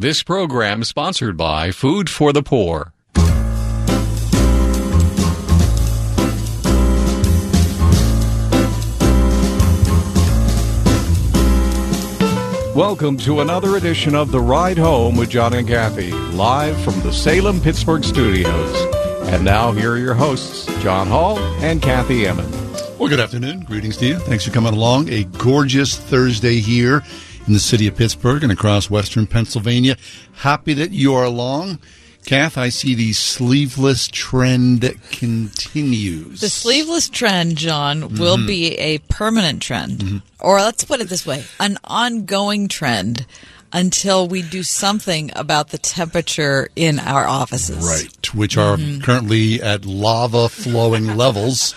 This program is sponsored by Food for the Poor. Welcome to another edition of The Ride Home with John and Kathy, live from the Salem Pittsburgh studios. And now, here are your hosts, John Hall and Kathy Emmons. Well, good afternoon. Greetings to you. Thanks for coming along. A gorgeous Thursday here in the city of Pittsburgh and across western Pennsylvania. Happy that you are along. Kath, I see the sleeveless trend continues. The sleeveless trend, John, Mm-hmm. will be a permanent trend. Or let's put it this way an ongoing trend until we do something about the temperature in our offices. Right, which are Mm-hmm. currently at lava flowing levels.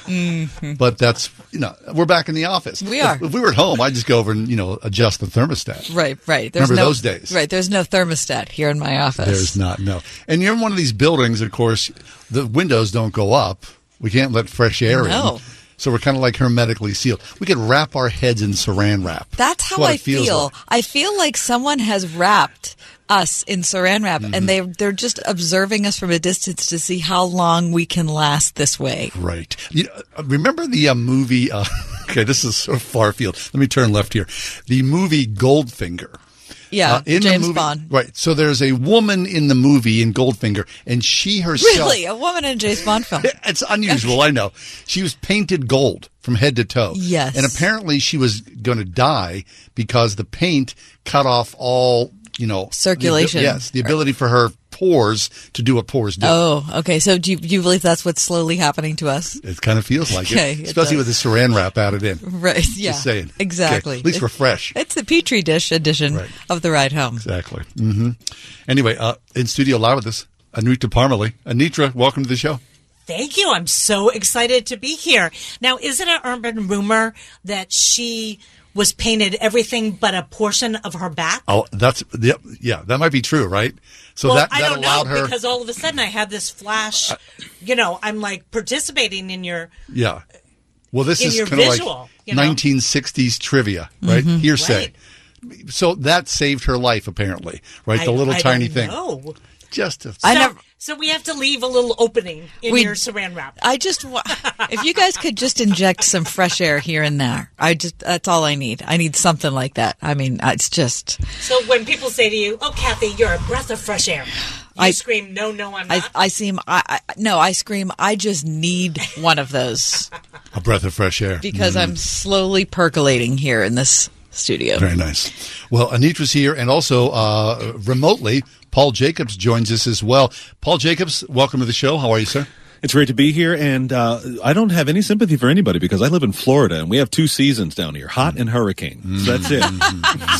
But that's, you know, we're back in the office. Mm-hmm. We are. If, if we were at home, I'd just go over and, you know, adjust the thermostat. Right, right. Remember no, those days? Right. There's no thermostat here in my office. There's not, no. And you're in one of these buildings, of course, the windows don't go up. We can't let fresh air No. in. So we're kind of like hermetically sealed. We could wrap our heads in saran wrap. That's how I feel. like. I feel like someone has wrapped us in saran wrap Mm-hmm. and they they're just observing us from a distance to see how long we can last this way. Right. You know, uh, remember the uh, movie? Uh, okay, this is sort of far field. Let me turn left here. The movie Goldfinger. Yeah, Uh, in James the movie, Bond. Right. So there's a woman in the movie in Goldfinger, and she herself. Really, a woman in a James Bond film. It's unusual, I know. She was painted gold from head to toe. Yes. And apparently she was going to die because the paint cut off all, you know, Circulation. the- yes, the ability for her pores to do what pores do. Oh, okay. So do you, do you believe that's what's slowly happening to us? It kind of feels like Okay, it, it especially does. with the saran wrap added in. Right. Yeah. Just saying. Exactly. Okay, At least we're fresh. It's the petri dish edition Right. of the ride home. Exactly. hmm Anyway, uh, in studio live with us, Anitra Parmalee. Anitra, welcome to the show. Thank you. I'm so excited to be here. Now, is it an urban rumor that she was painted everything but a portion of her back? Oh, that's yeah, yeah. That might be true, right? So well, that I don't allowed know her. because all of a sudden I had this flash. You know, I'm like participating in your. Yeah. Well, this in is your kind of like visual, you know? 1960s trivia, right? Mm-hmm. Hearsay. Right. So that saved her life, apparently, right? The little I tiny don't thing. know. Just a, I so, never- so we have to leave a little opening in We- your saran wrap. I just, if you guys could just inject some fresh air here and there, I just, that's all I need. I need something like that. I mean, it's just, So when people say to you, "Oh, Kathy, you're a breath of fresh air," you I- scream, "No, no, I'm I, not." I seem, I, I, no, I scream, I just need one of those a breath of fresh air. because mm. I'm slowly percolating here in this studio. Very nice. Well, Anitra's here, and also uh, remotely, Paul Jacobs joins us as well. Paul Jacobs, welcome to the show. How are you, sir? It's great to be here, and uh, I don't have any sympathy for anybody because I live in Florida, and we have two seasons down here: hot and hurricane. So that's it.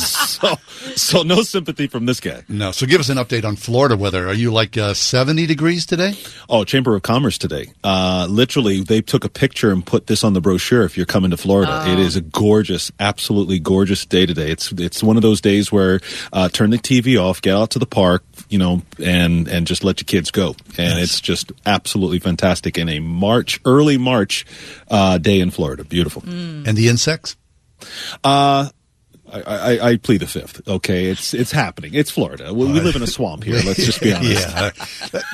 so, so no sympathy from this guy. No. So give us an update on Florida weather. Are you like uh, 70 degrees today? Oh, Chamber of Commerce today. Uh, literally, they took a picture and put this on the brochure. If you're coming to Florida, it is a gorgeous, absolutely gorgeous day today. It's it's one of those days where uh, turn the TV off, get out to the park, you know, and and just let your kids go. And it's just absolutely fantastic in a March, early March uh, day in Florida. Beautiful. And the insects? Uh, I, I, I plead the fifth. Okay, it's it's happening. It's Florida. We, we live in a swamp here. Let's just be honest. Yeah.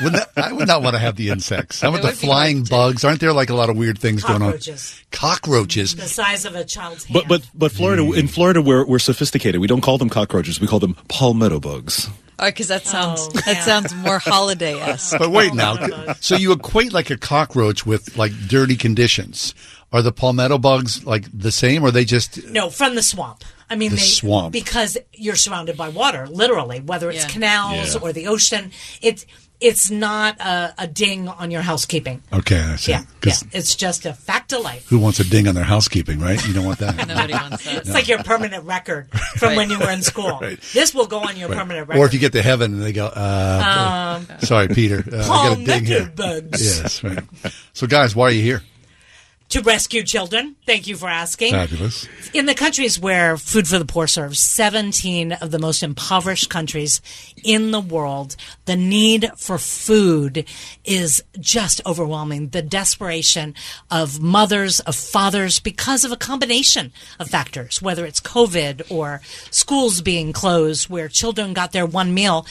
Would not- I would not want to have the insects. How about It the flying bugs? Aren't there like a lot of weird things going on? Cockroaches. Cockroaches. the size of a child's hand. But but but Florida in Florida we're we're sophisticated. We don't call them cockroaches. We call them palmetto bugs. Oh, because that sounds, Oh, that sounds more holiday esque. But wait now. Oh, so you equate like a cockroach with like dirty conditions. Are the palmetto bugs like the same or are they just no, from the swamp. I mean, The they, swamp. because you're surrounded by water, literally, whether it's Yeah. canals Yeah. or the ocean. It's it's not a, a ding on your housekeeping. Okay, I see. Yeah, yeah, 'Cause it's just a fact of life. who wants a ding on their housekeeping, right? You don't want that. Nobody wants that. It's like your permanent record from when you were in school. Right. This will go on your permanent record. Or if you get to heaven and they go, uh, sorry, Peter, uh, I got a ding here. Um, bugs Yes, right. So, guys, why are you here? To rescue children. Thank you for asking. Fabulous. In the countries where Food for the Poor serves, 17 of the most impoverished countries in the world, the need for food is just overwhelming. The desperation of mothers, of fathers, because of a combination of factors, whether it's COVID or schools being closed where children got their one meal.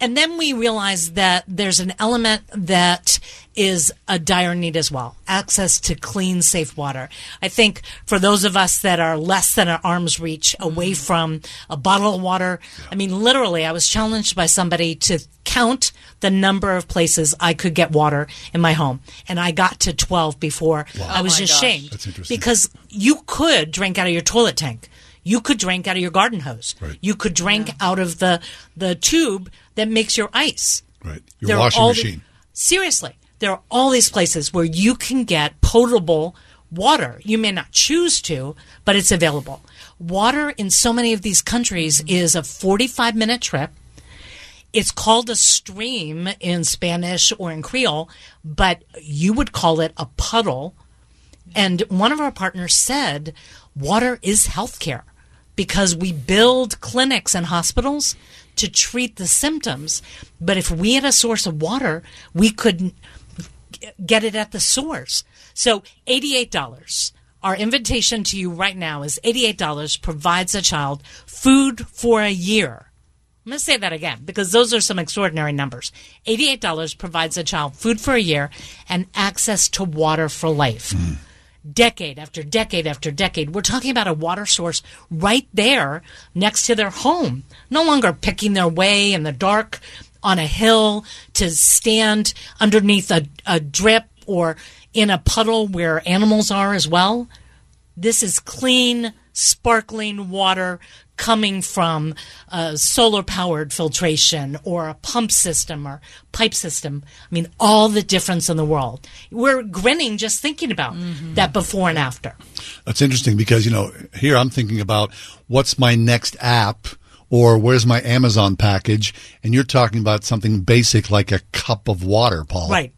And then we realize that there's an element that is a dire need as well access to clean, safe water. I think for those of us that are less than an arm's reach away mm-hmm. from a bottle of water, I mean, literally, I was challenged by somebody to count the number of places I could get water in my home. And I got to 12 before I Oh was my just gosh. shamed. That's interesting. Because you could drink out of your toilet tank. You could drink out of your garden hose. Right. You could drink out of the, the tube that makes your ice. Right. Your There are washing all the- machine. seriously, there are all these places where you can get potable water. You may not choose to, but it's available. Water in so many of these countries mm-hmm. is a 45 minute trip. It's called a stream in Spanish or in Creole, but you would call it a puddle. And one of our partners said water is healthcare because we build clinics and hospitals to treat the symptoms. But if we had a source of water, we could get it at the source. So $88. Our invitation to you right now is $88 provides a child food for a year. I'm going to say that again because those are some extraordinary numbers. $88 provides a child food for a year and access to water for life. Mm. Decade after decade after decade, we're talking about a water source right there next to their home. No longer picking their way in the dark on a hill to stand underneath a, a drip or in a puddle where animals are as well. This is clean, sparkling water coming from a solar powered filtration or a pump system or pipe system. I mean, all the difference in the world. We're grinning just thinking about mm-hmm. that before and after. That's interesting because, you know, here I'm thinking about what's my next app or where's my Amazon package. And you're talking about something basic like a cup of water, Paul. Right.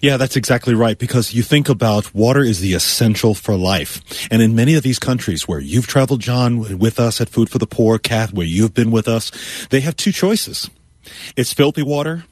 Yeah, that's exactly right. Because you think about water is the essential for life. And in many of these countries where you've traveled, John, with us at Food for the Poor, Kath, where you've been with us, they have two choices. It's filthy water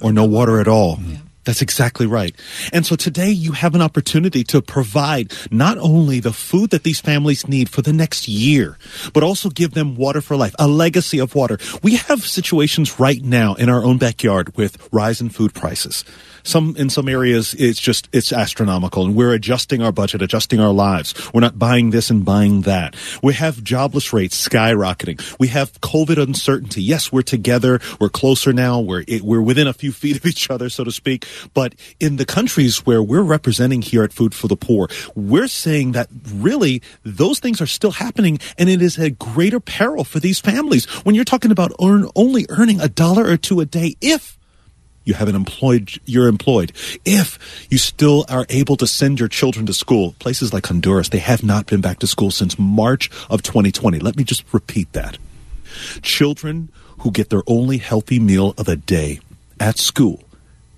or no water at all. That's exactly right. And so today you have an opportunity to provide not only the food that these families need for the next year, but also give them water for life, a legacy of water. We have situations right now in our own backyard with rise in food prices. Some, in some areas, it's just, it's astronomical and we're adjusting our budget, adjusting our lives. We're not buying this and buying that. We have jobless rates skyrocketing. We have COVID uncertainty. Yes, we're together. We're closer now. We're, we're within a few feet of each other, so to speak. But in the countries where we're representing here at Food for the Poor, we're saying that really those things are still happening and it is a greater peril for these families when you're talking about earn, only earning a dollar or two a day if you haven't employed you're employed if you still are able to send your children to school places like honduras they have not been back to school since march of 2020 let me just repeat that children who get their only healthy meal of a day at school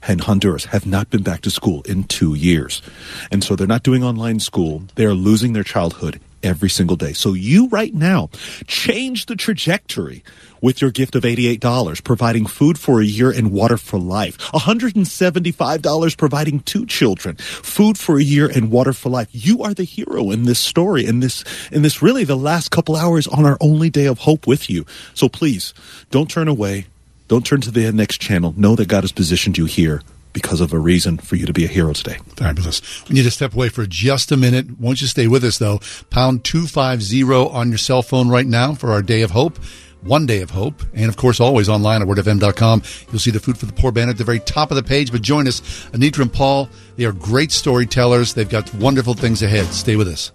in Honduras have not been back to school in two years. And so they're not doing online school. They are losing their childhood every single day. So you right now change the trajectory with your gift of $88, providing food for a year and water for life. $175 providing two children food for a year and water for life. You are the hero in this story, in this, in this really the last couple hours on our only day of hope with you. So please don't turn away. Don't turn to the next channel. Know that God has positioned you here because of a reason for you to be a hero today. Fabulous. We need to step away for just a minute. Won't you stay with us, though? Pound 250 on your cell phone right now for our day of hope. One day of hope. And of course, always online at wordfm.com. You'll see the Food for the Poor banner at the very top of the page. But join us, Anitra and Paul. They are great storytellers. They've got wonderful things ahead. Stay with us.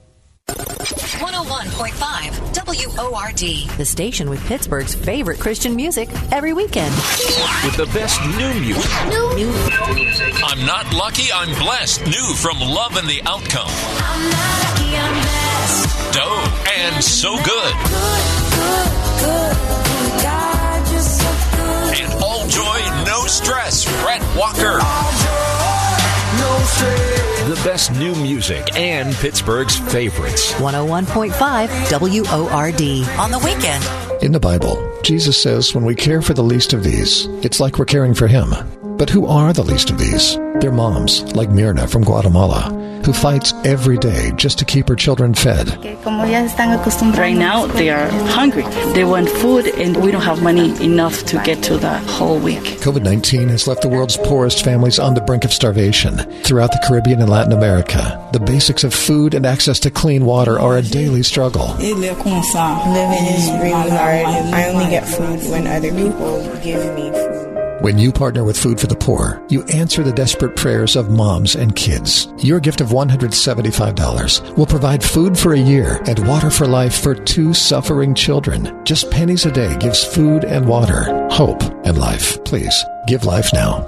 101.5 WORD, the station with Pittsburgh's favorite Christian music every weekend. With the best new music. New, new. I'm not lucky, I'm blessed. New from Love and the Outcome. I'm not lucky, I'm blessed. Doe and So Good. Good, good, good. God, you're so good. And All Joy, No Stress. Brett Walker. All joy, no stress. The best new music and Pittsburgh's favorites. 101.5 WORD on the weekend. In the Bible, Jesus says when we care for the least of these, it's like we're caring for Him. But who are the least of these? They're moms, like Mirna from Guatemala, who fights every day just to keep her children fed. Right now, they are hungry. They want food, and we don't have money enough to get to the whole week. COVID 19 has left the world's poorest families on the brink of starvation. Throughout the Caribbean and Latin America, the basics of food and access to clean water are a daily struggle. Living is really hard. I only get food when other people give me food. When you partner with Food for the Poor, you answer the desperate prayers of moms and kids. Your gift of $175 will provide food for a year and water for life for two suffering children. Just pennies a day gives food and water, hope and life. Please give life now.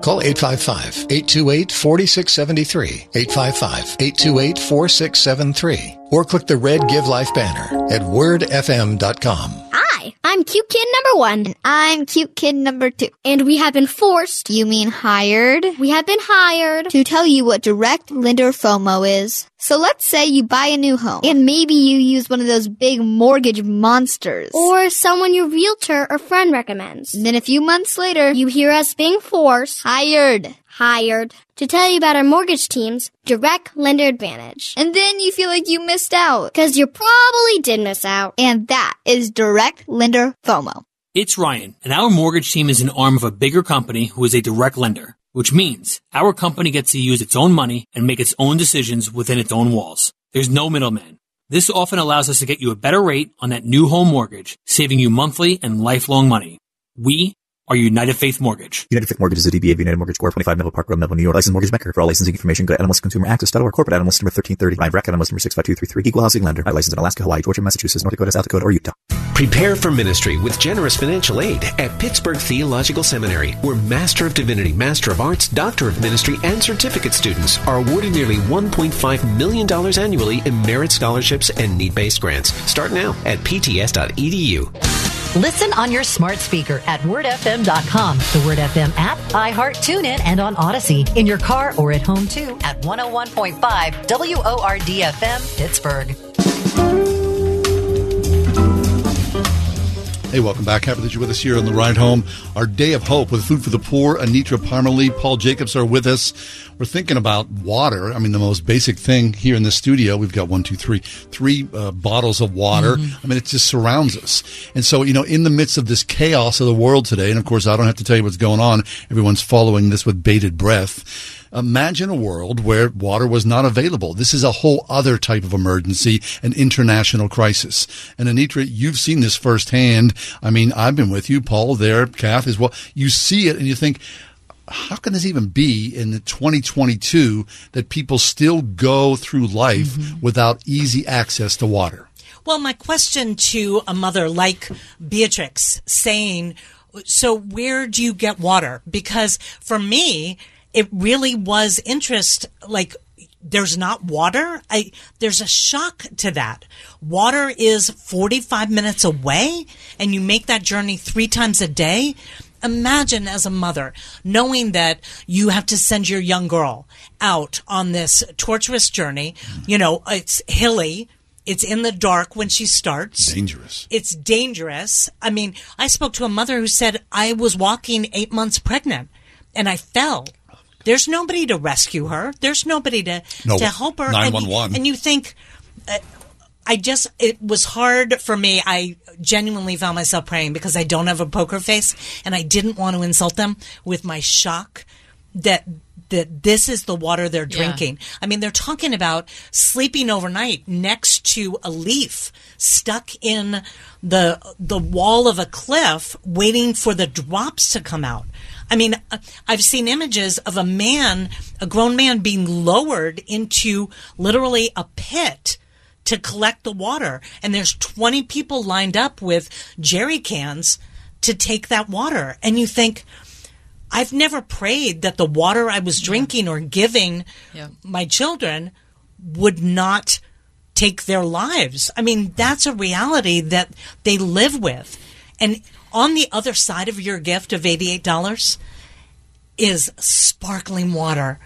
Call 855-828-4673, 855-828-4673, or click the red Give Life banner at wordfm.com. Hi, I'm cute kid number one. And I'm cute kid number two. And we have been forced. You mean hired? We have been hired. To tell you what direct lender FOMO is. So let's say you buy a new home and maybe you use one of those big mortgage monsters. Or someone your realtor or friend recommends. And then a few months later, You hear us being forced. hired. Hired. To tell you about our mortgage team's direct lender advantage. And then you feel like you missed out. Cause you probably did miss out. And that is direct lender FOMO. It's Ryan, and our mortgage team is an arm of a bigger company who is a direct lender, which means our company gets to use its own money and make its own decisions within its own walls. There's no middleman. This often allows us to get you a better rate on that new home mortgage, saving you monthly and lifelong money. We are United Faith Mortgage. United Faith Mortgage is a DBA of United Mortgage Corp. 25 Melville Park Road, Melville, New York. Licensed mortgage banker. For all licensing information, go to NMLS Corporate NMLS number 1330. My bracket NMLS number 65233. Equal housing lender. I license in Alaska, Hawaii, Georgia, Massachusetts, North Dakota, South Dakota, or Utah. Prepare for ministry with generous financial aid at Pittsburgh Theological Seminary, where Master of Divinity, Master of Arts, Doctor of Ministry, and certificate students are awarded nearly $1.5 million annually in merit scholarships and need based grants. Start now at pts.edu. Listen on your smart speaker at wordfm.com, the Word FM app, iHeart, TuneIn, and on Audacy. In your car or at home too at 101.5 WORD FM, Pittsburgh. Hey, welcome back. Happy that you're with us here on the ride home. Our day of hope with food for the poor. Anitra Parmalee, Paul Jacobs are with us. We're thinking about water. I mean, the most basic thing here in the studio. We've got one, two, three, three uh, bottles of water. I mean, it just surrounds us. And so, you know, in the midst of this chaos of the world today, and of course, I don't have to tell you what's going on. Everyone's following this with bated breath. Imagine a world where water was not available. This is a whole other type of emergency, an international crisis. And Anitra, you've seen this firsthand. I mean, I've been with you, Paul, there, Kath as well. You see it and you think, how can this even be in the 2022 that people still go through life mm-hmm. without easy access to water? Well, my question to a mother like Beatrix saying, so where do you get water? Because for me, it really was interest, like, there's not water. I, there's a shock to that. Water is 45 minutes away and you make that journey three times a day. Imagine as a mother knowing that you have to send your young girl out on this torturous journey. You know, it's hilly. It's in the dark when she starts. Dangerous. It's dangerous. I mean, I spoke to a mother who said I was walking eight months pregnant and I fell. There's nobody to rescue her. There's nobody to No, to help her. And- 911. And, you think, uh, I just it was hard for me. I genuinely found myself praying because I don't have a poker face, and I didn't want to insult them with my shock that that this is the water they're Yeah. drinking. I mean, they're talking about sleeping overnight next to a leaf stuck in the the wall of a cliff, waiting for the drops to come out. I mean, uh, I've seen images of a man, a grown man, being lowered into literally a pit to collect the water. And there's 20 people lined up with jerry cans to take that water. And you think, I've never prayed that the water I was drinking or giving Yeah. my children would not take their lives. I mean, that's a reality that they live with. And on the other side of your gift of $88 is sparkling water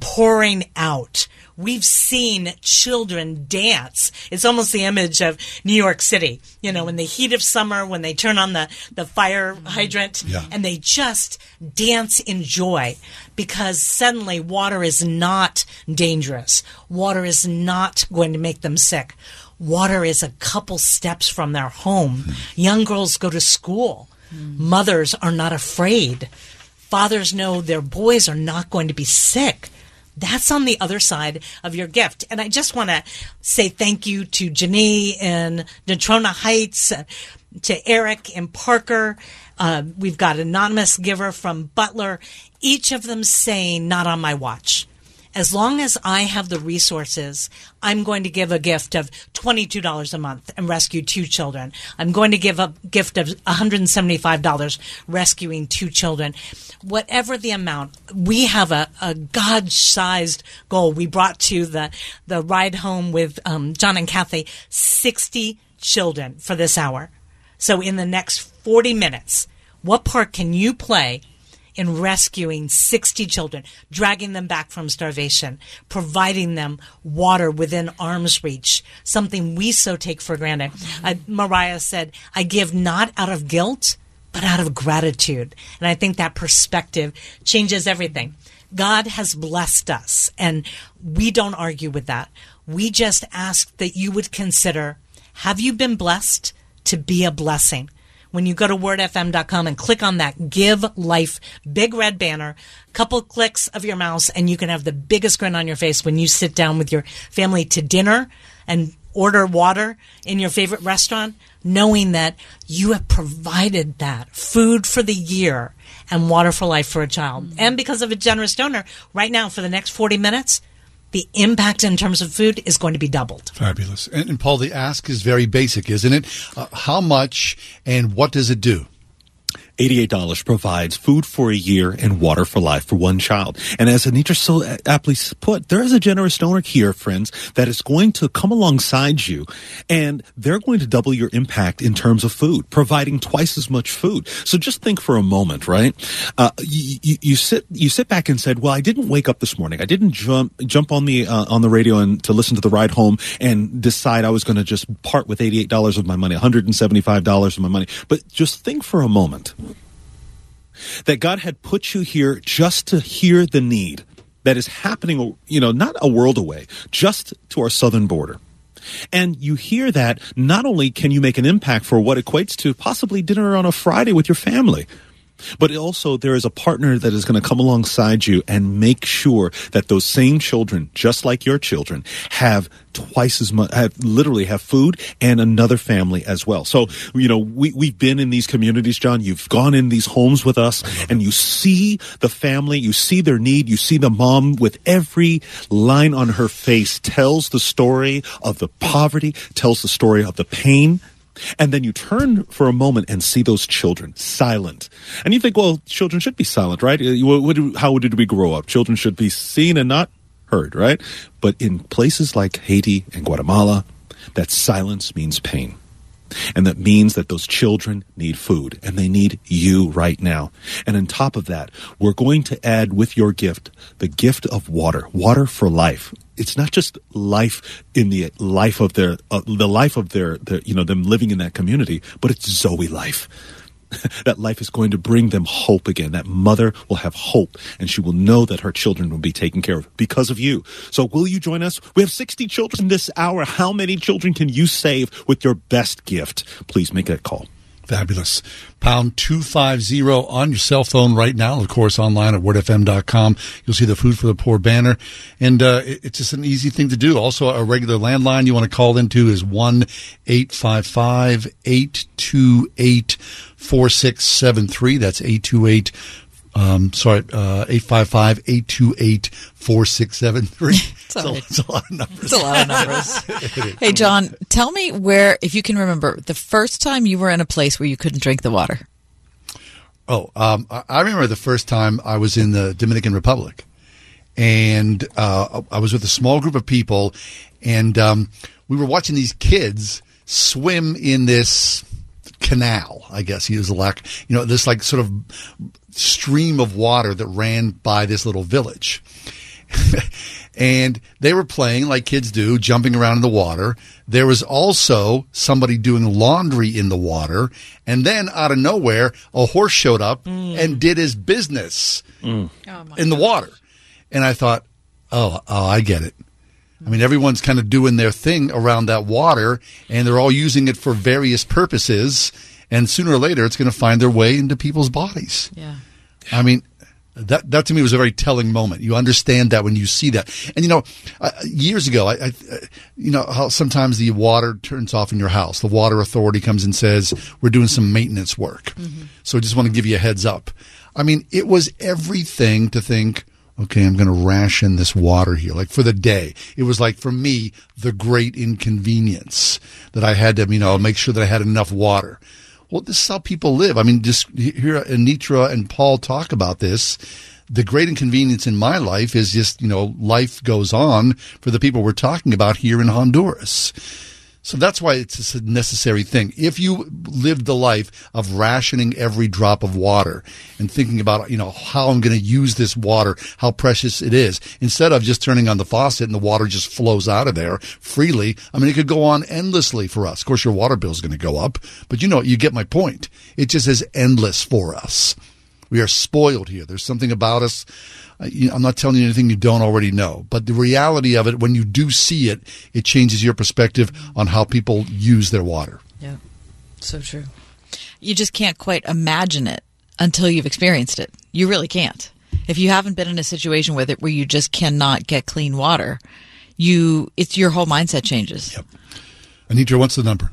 pouring out. We've seen children dance. It's almost the image of New York City, you know, in the heat of summer when they turn on the, the fire hydrant Yeah. and they just dance in joy because suddenly water is not dangerous. Water is not going to make them sick. Water is a couple steps from their home. Hmm. Young girls go to school. Hmm. Mothers are not afraid. Fathers know their boys are not going to be sick. That's on the other side of your gift. And I just want to say thank you to Janie in Natrona Heights, uh, to Eric in Parker. Uh, we've got anonymous giver from Butler. Each of them saying, not on my watch. As long as I have the resources, I'm going to give a gift of $22 a month and rescue two children. I'm going to give a gift of $175 rescuing two children. Whatever the amount, we have a, a God sized goal. We brought to the, the ride home with um, John and Kathy 60 children for this hour. So in the next 40 minutes, what part can you play in rescuing 60 children, dragging them back from starvation, providing them water within arm's reach, something we so take for granted. Uh, Mariah said, I give not out of guilt, but out of gratitude. And I think that perspective changes everything. God has blessed us, and we don't argue with that. We just ask that you would consider have you been blessed to be a blessing? When you go to wordfm.com and click on that give life big red banner couple clicks of your mouse and you can have the biggest grin on your face when you sit down with your family to dinner and order water in your favorite restaurant knowing that you have provided that food for the year and water for life for a child. And because of a generous donor right now for the next 40 minutes the impact in terms of food is going to be doubled Fabulous. And, and Paul, the ask is very basic, isn't it? Uh, how much and what does it do? $88 provides food for a year and water for life for one child. And as Anitra so aptly put, there is a generous donor here, friends, that is going to come alongside you and they're going to double your impact in terms of food, providing twice as much food. So just think for a moment, right? Uh, you, you, you sit, you sit back and said, well, I didn't wake up this morning. I didn't jump, jump on the, uh, on the radio and to listen to the ride home and decide I was going to just part with $88 of my money, $175 of my money. But just think for a moment that God had put you here just to hear the need that is happening, you know, not a world away, just to our southern border. And you hear that not only can you make an impact for what equates to possibly dinner on a Friday with your family, but also there is a partner that is going to come alongside you and make sure that those same children, just like your children, have twice as much, have literally have food and another family as well. So, you know, we, we've been in these communities, John. You've gone in these homes with us and you see the family, you see their need, you see the mom with every line on her face tells the story of the poverty, tells the story of the pain, and then you turn for a moment and see those children silent. And you think, well, children should be silent, right? Uh, how did we grow up? Children should be seen and not heard, right? But in places like Haiti and Guatemala, that silence means pain. And that means that those children need food and they need you right now. And on top of that, we're going to add with your gift the gift of water, water for life. It's not just life in the life of their, uh, the life of their, their, you know, them living in that community, but it's Zoe life. that life is going to bring them hope again. That mother will have hope and she will know that her children will be taken care of because of you. So will you join us? We have 60 children this hour. How many children can you save with your best gift? Please make that call. Fabulous. Pound 250 on your cell phone right now. Of course, online at wordfm.com. You'll see the Food for the Poor banner. And uh, it's just an easy thing to do. Also, a regular landline you want to call into is 1 855 828 4673. That's 828 um, sorry, uh, 855 828 4673. It's, a lot of numbers. It's a lot of numbers. hey, John, tell me where, if you can remember, the first time you were in a place where you couldn't drink the water. Oh, um, I remember the first time I was in the Dominican Republic, and uh, I was with a small group of people, and um, we were watching these kids swim in this canal. I guess he was a lack, you know, this like sort of stream of water that ran by this little village. and they were playing like kids do, jumping around in the water. There was also somebody doing laundry in the water. And then out of nowhere, a horse showed up mm. and did his business mm. oh, in the water. And I thought, oh, oh, I get it. I mean, everyone's kind of doing their thing around that water and they're all using it for various purposes. And sooner or later, it's going to find their way into people's bodies. Yeah. I mean, that that to me was a very telling moment. You understand that when you see that, and you know, uh, years ago, I, I, you know, how sometimes the water turns off in your house. The water authority comes and says we're doing some maintenance work, so I just want to give you a heads up. I mean, it was everything to think. Okay, I'm going to ration this water here, like for the day. It was like for me the great inconvenience that I had to, you know, make sure that I had enough water. Well, this is how people live. I mean, just hear Anitra and Paul talk about this. The great inconvenience in my life is just, you know, life goes on for the people we're talking about here in Honduras. So that's why it's a necessary thing. If you lived the life of rationing every drop of water and thinking about, you know, how I'm going to use this water, how precious it is, instead of just turning on the faucet and the water just flows out of there freely, I mean, it could go on endlessly for us. Of course, your water bill is going to go up, but you know, you get my point. It just is endless for us. We are spoiled here. There's something about us. You know, I'm not telling you anything you don't already know, but the reality of it, when you do see it, it changes your perspective on how people use their water. Yeah. So true. You just can't quite imagine it until you've experienced it. You really can't. If you haven't been in a situation with it where you just cannot get clean water, you it's your whole mindset changes. Yep. Anitra, what's the number?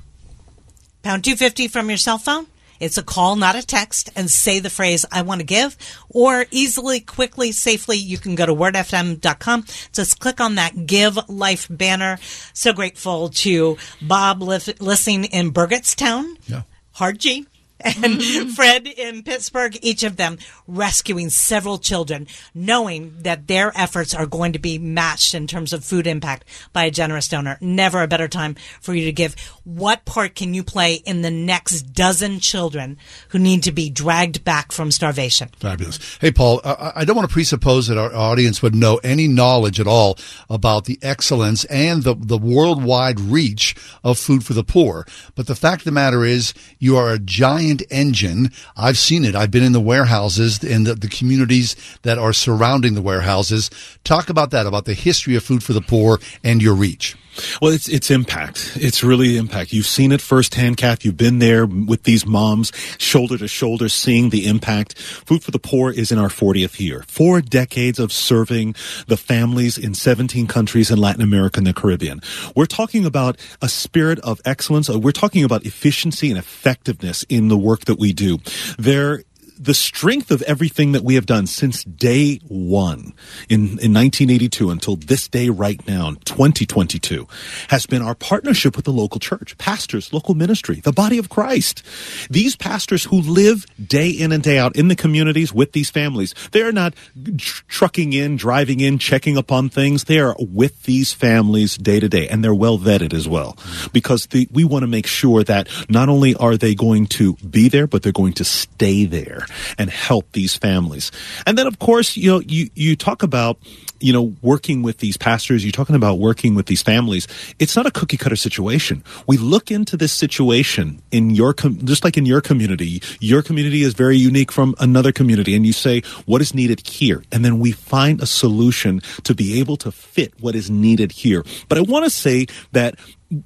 Pound 250 from your cell phone. It's a call, not a text, and say the phrase, I want to give, or easily, quickly, safely, you can go to wordfm.com. Just click on that Give Life banner. So grateful to Bob li- listening in Burgettstown. Yeah. Hard G. And mm-hmm. Fred in Pittsburgh, each of them rescuing several children, knowing that their efforts are going to be matched in terms of food impact by a generous donor. Never a better time for you to give. What part can you play in the next dozen children who need to be dragged back from starvation? Fabulous. Hey, Paul, I, I don't want to presuppose that our audience would know any knowledge at all about the excellence and the, the worldwide reach of Food for the Poor. But the fact of the matter is, you are a giant engine. I've seen it. I've been in the warehouses and the, the communities that are surrounding the warehouses. Talk about that, about the history of Food for the Poor and your reach. Well, it's it's impact. It's really impact. You've seen it firsthand, Kath. You've been there with these moms, shoulder to shoulder, seeing the impact. Food for the Poor is in our 40th year. Four decades of serving the families in 17 countries in Latin America and the Caribbean. We're talking about a spirit of excellence. Uh, We're talking about efficiency and effectiveness in the work that we do. There the strength of everything that we have done since day one in, in 1982 until this day right now, in 2022, has been our partnership with the local church, pastors, local ministry, the body of Christ. These pastors who live day in and day out in the communities with these families, they are not tr- trucking in, driving in, checking upon things. They are with these families day to day, and they're well vetted as well, because the, we want to make sure that not only are they going to be there, but they're going to stay there and help these families. And then, of course, you know, you, you talk about, you know, working with these pastors, you're talking about working with these families. It's not a cookie cutter situation. We look into this situation in your, com- just like in your community. Your community is very unique from another community and you say, what is needed here? And then we find a solution to be able to fit what is needed here. But I want to say that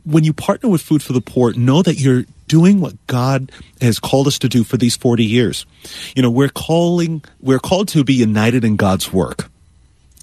when you partner with Food for the Poor, know that you're doing what God has called us to do for these 40 years. You know, we're calling, we're called to be united in God's work.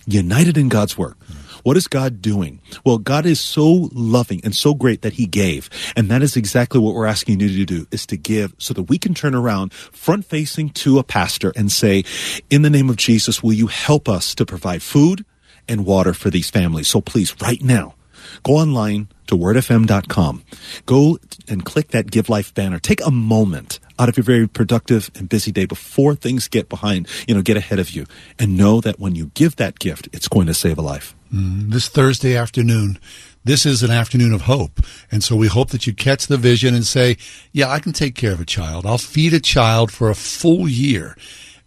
United in God's work. What is God doing? Well, God is so loving and so great that he gave. And that is exactly what we're asking you to do is to give so that we can turn around front facing to a pastor and say, in the name of Jesus, will you help us to provide food and water for these families? So please, right now, go online to wordfm.com. Go and click that Give Life banner. Take a moment out of your very productive and busy day before things get behind, you know, get ahead of you. And know that when you give that gift, it's going to save a life. Mm, this Thursday afternoon, this is an afternoon of hope. And so we hope that you catch the vision and say, yeah, I can take care of a child. I'll feed a child for a full year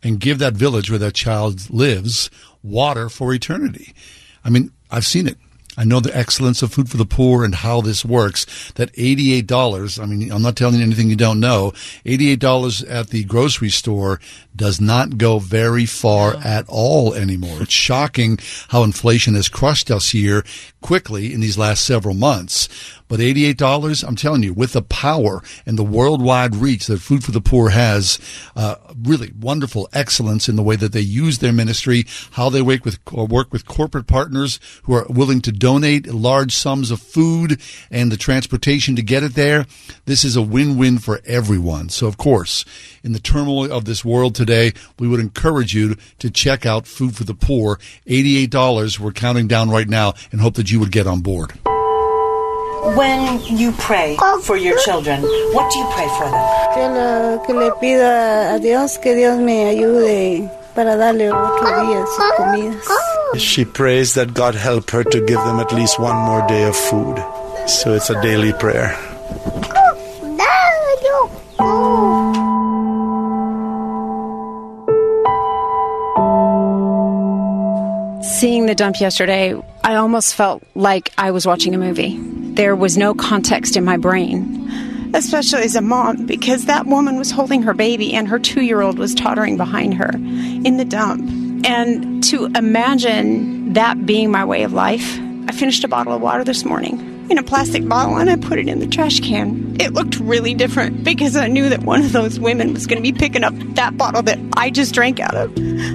and give that village where that child lives water for eternity. I mean, I've seen it. I know the excellence of food for the poor and how this works. That $88, I mean, I'm not telling you anything you don't know. $88 at the grocery store does not go very far at all anymore. It's shocking how inflation has crushed us here quickly in these last several months. But $88, I'm telling you, with the power and the worldwide reach that Food for the Poor has, uh, really wonderful excellence in the way that they use their ministry, how they work with, work with corporate partners who are willing to donate large sums of food and the transportation to get it there. This is a win-win for everyone. So of course, in the turmoil of this world today, we would encourage you to check out Food for the Poor. $88. We're counting down right now and hope that you would get on board. When you pray for your children, what do you pray for them? Que, la- que le pida a Dios que Dios me ayude para darle otro día sus comidas. She prays that God help her to give them at least one more day of food. So it's a daily prayer. Seeing the dump yesterday, I almost felt like I was watching a movie. There was no context in my brain. Especially as a mom, because that woman was holding her baby and her two year old was tottering behind her in the dump. And to imagine that being my way of life, I finished a bottle of water this morning in a plastic bottle and I put it in the trash can. It looked really different because I knew that one of those women was going to be picking up that bottle that I just drank out of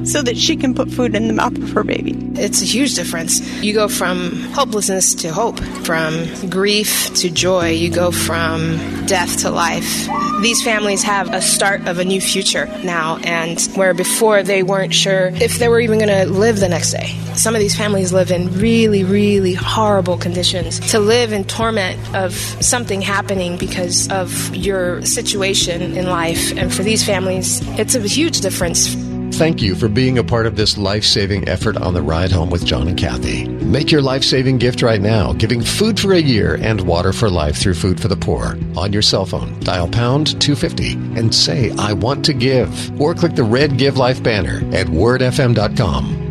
so that she can put food in the mouth of her baby. It's a huge difference. You go from hopelessness to hope, from grief to joy. You go from death to life. These families have a start of a new future now, and where before they weren't sure if they were even going to live the next day. Some of these families live in really, really horrible conditions. To live in torment of something happening because of your situation in life, and for these families, it's a huge difference. Thank you for being a part of this life saving effort on the ride home with John and Kathy. Make your life saving gift right now, giving food for a year and water for life through Food for the Poor. On your cell phone, dial pound 250 and say, I want to give. Or click the red Give Life banner at wordfm.com.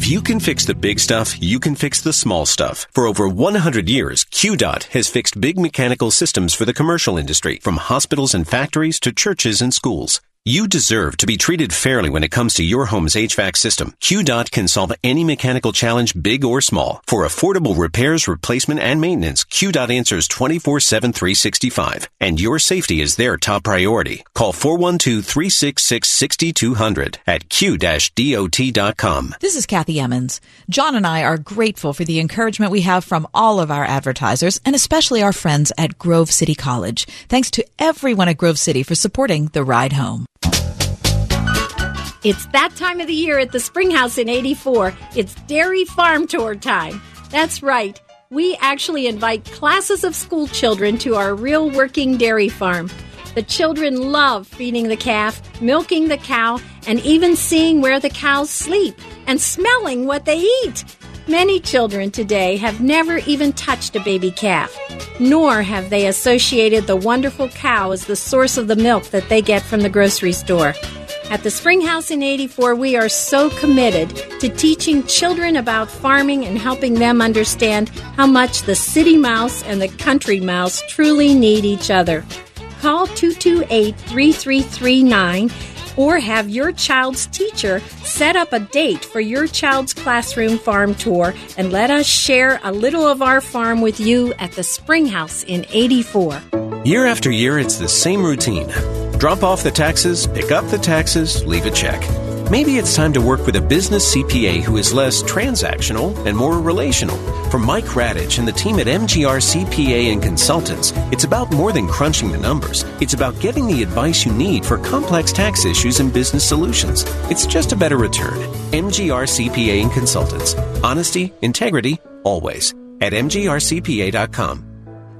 If you can fix the big stuff, you can fix the small stuff. For over 100 years, QDOT has fixed big mechanical systems for the commercial industry, from hospitals and factories to churches and schools. You deserve to be treated fairly when it comes to your home's HVAC system. QDOT can solve any mechanical challenge, big or small. For affordable repairs, replacement, and maintenance, QDOT answers 24-7, 365. And your safety is their top priority. Call 412-366-6200 at q-dot.com. This is Kathy Emmons. John and I are grateful for the encouragement we have from all of our advertisers and especially our friends at Grove City College. Thanks to everyone at Grove City for supporting the ride home. It's that time of the year at the Springhouse in 84. It's Dairy Farm Tour time. That's right. We actually invite classes of school children to our real working dairy farm. The children love feeding the calf, milking the cow, and even seeing where the cows sleep and smelling what they eat. Many children today have never even touched a baby calf, nor have they associated the wonderful cow as the source of the milk that they get from the grocery store. At the Spring House in 84, we are so committed to teaching children about farming and helping them understand how much the city mouse and the country mouse truly need each other. Call 228 3339 or have your child's teacher set up a date for your child's classroom farm tour and let us share a little of our farm with you at the Spring House in 84. Year after year, it's the same routine. Drop off the taxes, pick up the taxes, leave a check. Maybe it's time to work with a business CPA who is less transactional and more relational. For Mike Radich and the team at MGR CPA and Consultants, it's about more than crunching the numbers. It's about getting the advice you need for complex tax issues and business solutions. It's just a better return. MGR CPA and Consultants. Honesty, integrity, always. At MGRCPA.com.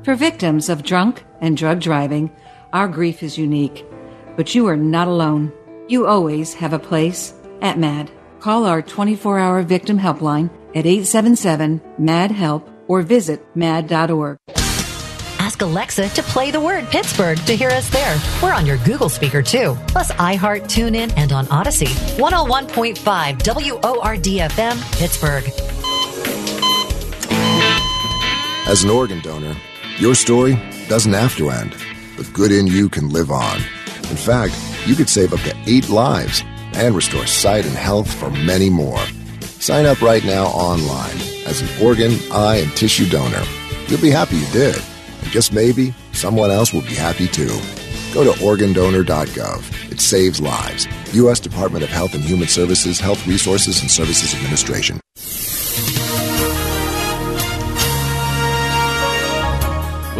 For victims of drunk and drug driving, our grief is unique. But you are not alone. You always have a place at MADD. Call our 24 hour victim helpline at 877 MADD HELP or visit madd.org. Ask Alexa to play the word Pittsburgh to hear us there. We're on your Google speaker too, plus iHeart, TuneIn, and on Audacy. 101.5 WORDFM, Pittsburgh. As an organ donor, your story doesn't have to end. The good in you can live on. In fact, you could save up to eight lives and restore sight and health for many more. Sign up right now online as an organ, eye, and tissue donor. You'll be happy you did. And just maybe, someone else will be happy too. Go to organdonor.gov. It saves lives. U.S. Department of Health and Human Services, Health Resources and Services Administration.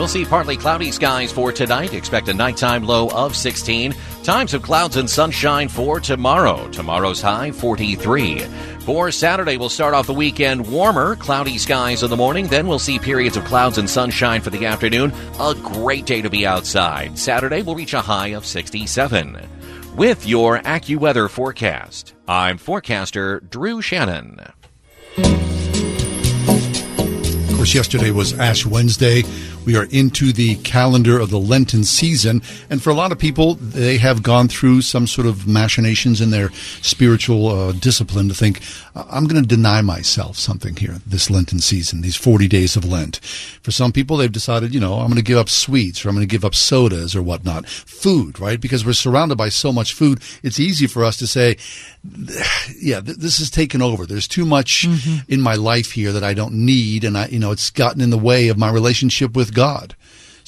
We'll see partly cloudy skies for tonight. Expect a nighttime low of 16. Times of clouds and sunshine for tomorrow. Tomorrow's high 43. For Saturday, we'll start off the weekend warmer, cloudy skies in the morning. Then we'll see periods of clouds and sunshine for the afternoon. A great day to be outside. Saturday will reach a high of 67. With your AccuWeather forecast, I'm forecaster Drew Shannon. Course, yesterday was Ash Wednesday. We are into the calendar of the Lenten season. And for a lot of people, they have gone through some sort of machinations in their spiritual uh, discipline to think, I'm going to deny myself something here this Lenten season, these 40 days of Lent. For some people, they've decided, you know, I'm going to give up sweets or I'm going to give up sodas or whatnot. Food, right? Because we're surrounded by so much food, it's easy for us to say, yeah, th- this is taken over. There's too much mm-hmm. in my life here that I don't need. And I, you know, it's gotten in the way of my relationship with God.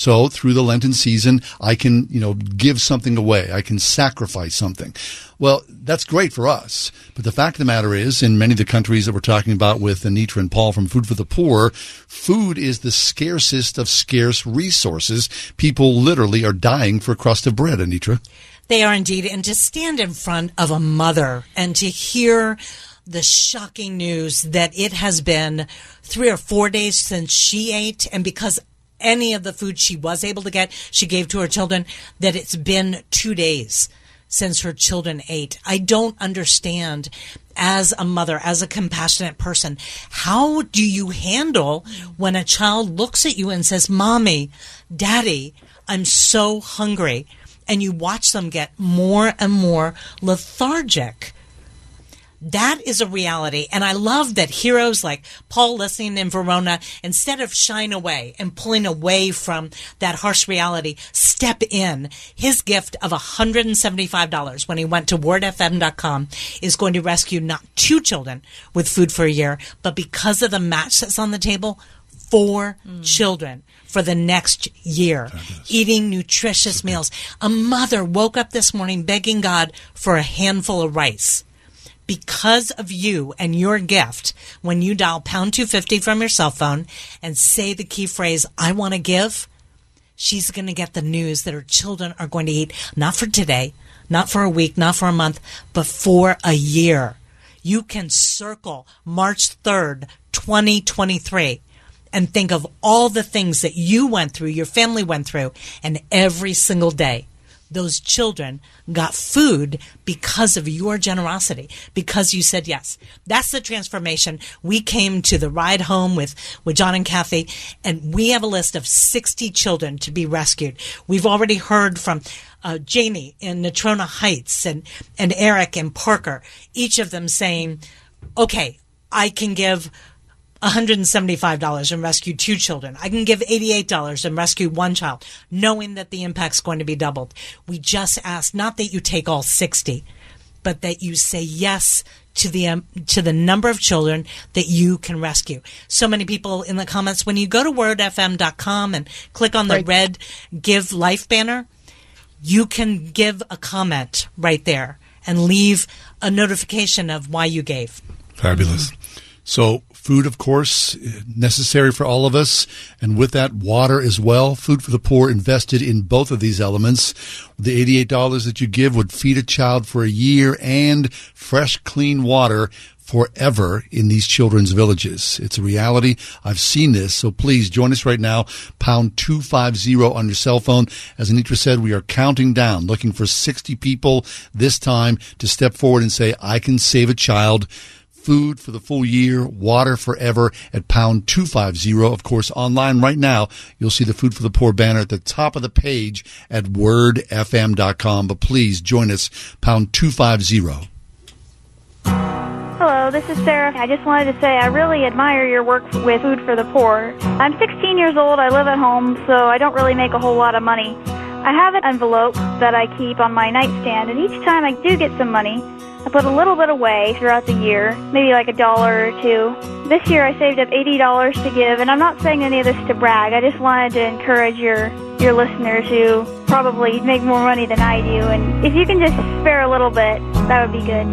So through the Lenten season, I can, you know, give something away. I can sacrifice something. Well, that's great for us. But the fact of the matter is, in many of the countries that we're talking about with Anitra and Paul from Food for the Poor, food is the scarcest of scarce resources. People literally are dying for a crust of bread, Anitra. They are indeed. And to stand in front of a mother and to hear the shocking news that it has been three or four days since she ate, and because any of the food she was able to get, she gave to her children, that it's been two days since her children ate. I don't understand as a mother, as a compassionate person, how do you handle when a child looks at you and says, Mommy, Daddy, I'm so hungry? And you watch them get more and more lethargic that is a reality. And I love that heroes like Paul Lessing in Verona, instead of shying away and pulling away from that harsh reality, step in. His gift of $175 when he went to wordfm.com is going to rescue not two children with food for a year, but because of the match that's on the table, four mm. children for the next year, eating nutritious meals. A mother woke up this morning begging God for a handful of rice because of you and your gift, when you dial pound 250 from your cell phone and say the key phrase, I want to give, she's going to get the news that her children are going to eat, not for today, not for a week, not for a month, but for a year. You can circle March 3rd, 2023 and think of all the things that you went through, your family went through, and every single day those children got food because of your generosity, because you said yes. That's the transformation. We came to the ride home with, with John and Kathy, and we have a list of 60 children to be rescued. We've already heard from uh, Janie in Natrona Heights and, and Eric and Parker, each of them saying, okay, I can give $175 and rescue two children. I can give $88 and rescue one child, knowing that the impact's going to be doubled. We just ask not that you take all 60, but that you say yes to the um, to the number of children that you can rescue. So many people in the comments when you go to wordfm.com and click on the Right. red give life banner, you can give a comment right there and leave a notification of why you gave. Fabulous. So, food, of course, necessary for all of us. And with that, water as well. Food for the poor invested in both of these elements. The $88 that you give would feed a child for a year and fresh, clean water forever in these children's villages. It's a reality. I've seen this. So please join us right now. Pound 250 on your cell phone. As Anitra said, we are counting down, looking for 60 people this time to step forward and say, I can save a child food for the full year, water forever at pound 250. Of course, online right now, you'll see the Food for the Poor banner at the top of the page at wordfm.com. But please join us, pound 250. Hello, this is Sarah. I just wanted to say I really admire your work with Food for the Poor. I'm 16 years old. I live at home, so I don't really make a whole lot of money. I have an envelope that I keep on my nightstand, and each time I do get some money, I put a little bit away throughout the year, maybe like a dollar or two. This year I saved up $80 to give, and I'm not saying any of this to brag. I just wanted to encourage your your listeners who probably make more money than I do, and if you can just spare a little bit, that would be good.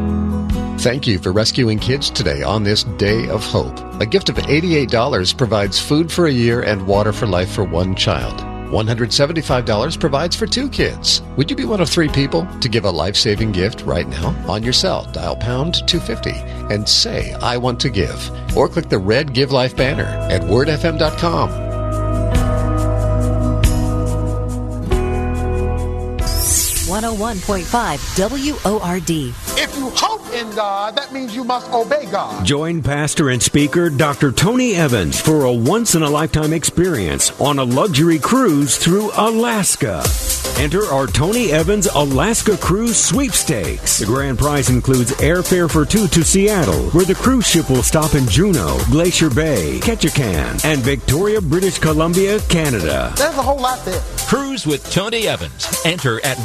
Thank you for rescuing kids today on this Day of Hope. A gift of $88 provides food for a year and water for life for one child. $175 provides for two kids. Would you be one of three people to give a life saving gift right now? On your cell, dial pound 250 and say, I want to give. Or click the red Give Life banner at wordfm.com. 101.5 WORD. If you hope in God, that means you must obey God. Join pastor and speaker Dr. Tony Evans for a once in a lifetime experience on a luxury cruise through Alaska. Enter our Tony Evans Alaska Cruise Sweepstakes. The grand prize includes airfare for two to Seattle, where the cruise ship will stop in Juneau, Glacier Bay, Ketchikan, and Victoria, British Columbia, Canada. There's a whole lot there. Cruise with Tony Evans. Enter at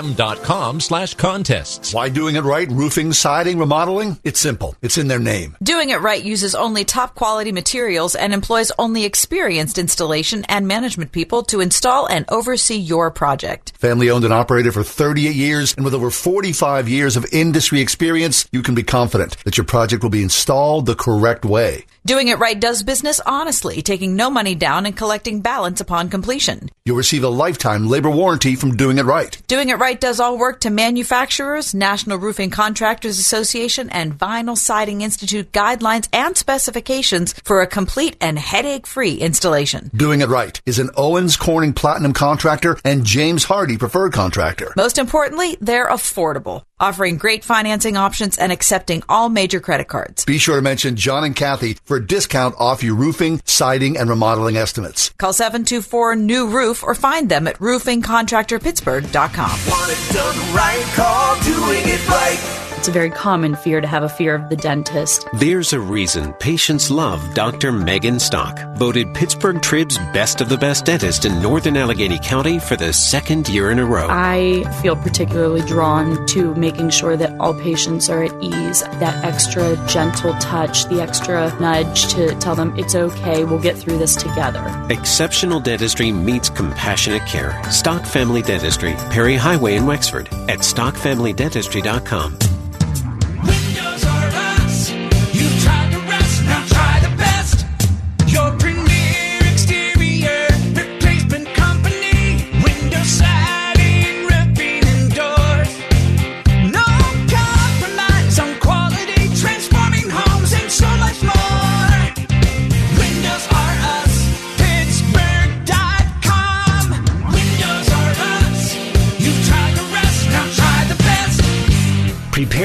wordfm.com slash contests. Why doing it right? Roofing, siding, remodeling? It's simple. It's in their name. Doing it right uses only top quality materials and employs only experienced installation and management people to install and oversee your project. Family owned and operated for 38 years and with over 45 years of industry experience, you can be confident that your project will be installed the correct way. Doing it right does business honestly, taking no money down and collecting balance upon completion. You'll receive a lifetime labor warranty from doing it right. Doing it right does all work to manufacturers, National Roofing Contractors Association, and Vinyl Siding Institute guidelines and specifications for a complete and headache free installation. Doing it right is an Owens Corning Platinum contractor and James Hardie preferred contractor. Most importantly, they're affordable, offering great financing options and accepting all major credit cards. Be sure to mention John and Kathy for a discount off your roofing, siding, and remodeling estimates. Call 724 New Roof or find them at roofingcontractorpittsburgh.com. Want it done right, call doing it right. It's a very common fear to have a fear of the dentist. There's a reason patients love Dr. Megan Stock, voted Pittsburgh Trib's best of the best dentist in northern Allegheny County for the second year in a row. I feel particularly drawn to making sure that all patients are at ease, that extra gentle touch, the extra nudge to tell them it's okay, we'll get through this together. Exceptional dentistry meets compassionate care. Stock Family Dentistry, Perry Highway in Wexford, at stockfamilydentistry.com.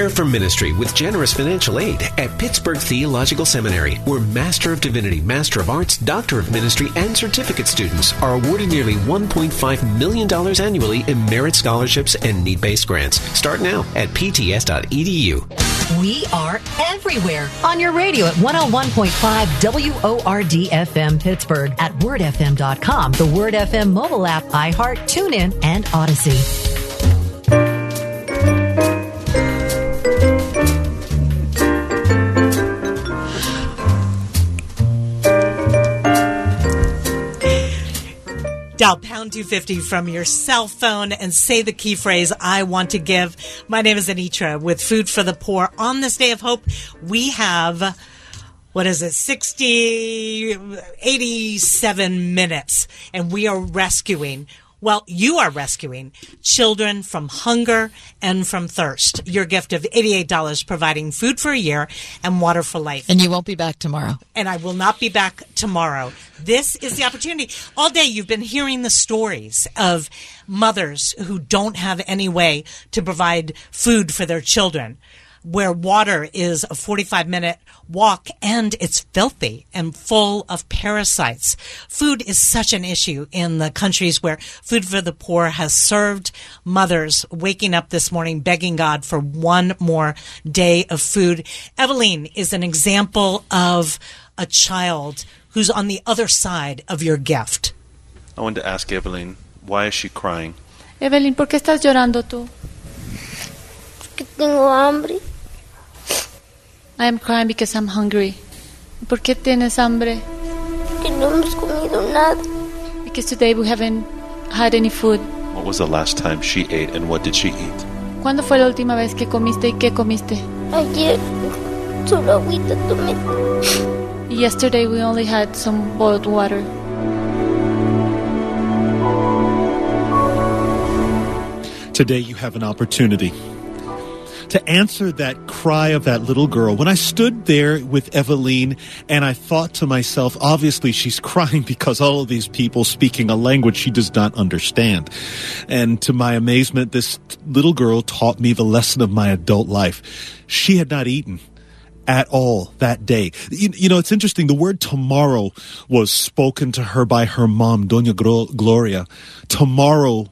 Prepare for ministry with generous financial aid at Pittsburgh Theological Seminary, where Master of Divinity, Master of Arts, Doctor of Ministry, and certificate students are awarded nearly $1.5 million annually in merit scholarships and need based grants. Start now at pts.edu. We are everywhere on your radio at 101.5 WORD FM Pittsburgh, at wordfm.com, the Word FM mobile app, iHeart, TuneIn, and Audacy. Dial pound 250 from your cell phone and say the key phrase, I want to give. My name is Anitra with Food for the Poor. On this day of hope, we have, what is it, 60, 87 minutes, and we are rescuing well, you are rescuing children from hunger and from thirst. Your gift of $88 providing food for a year and water for life. And you won't be back tomorrow. And I will not be back tomorrow. This is the opportunity. All day you've been hearing the stories of mothers who don't have any way to provide food for their children where water is a 45 minute walk and it's filthy and full of parasites. Food is such an issue in the countries where Food for the Poor has served mothers waking up this morning begging God for one more day of food. Eveline is an example of a child who's on the other side of your gift. I wanted to ask Evelyn, why is she crying? Evelyn, ¿por qué estás llorando tú? Que tengo hambre. I am crying because I'm hungry. ¿Por qué tienes hambre? Que no hemos comido nada. Because today we haven't had any food. What was the last time she ate and what did she eat? ¿Cuándo fue la última vez que comiste y qué comiste? Ayer solo agüita tomé. Yesterday we only had some boiled water. Today you have an opportunity to answer that cry of that little girl. When I stood there with Eveline and I thought to myself, obviously she's crying because all of these people speaking a language she does not understand. And to my amazement, this little girl taught me the lesson of my adult life. She had not eaten at all that day. You, you, know, it's interesting. The word tomorrow was spoken to her by her mom, Doña Gloria. Tomorrow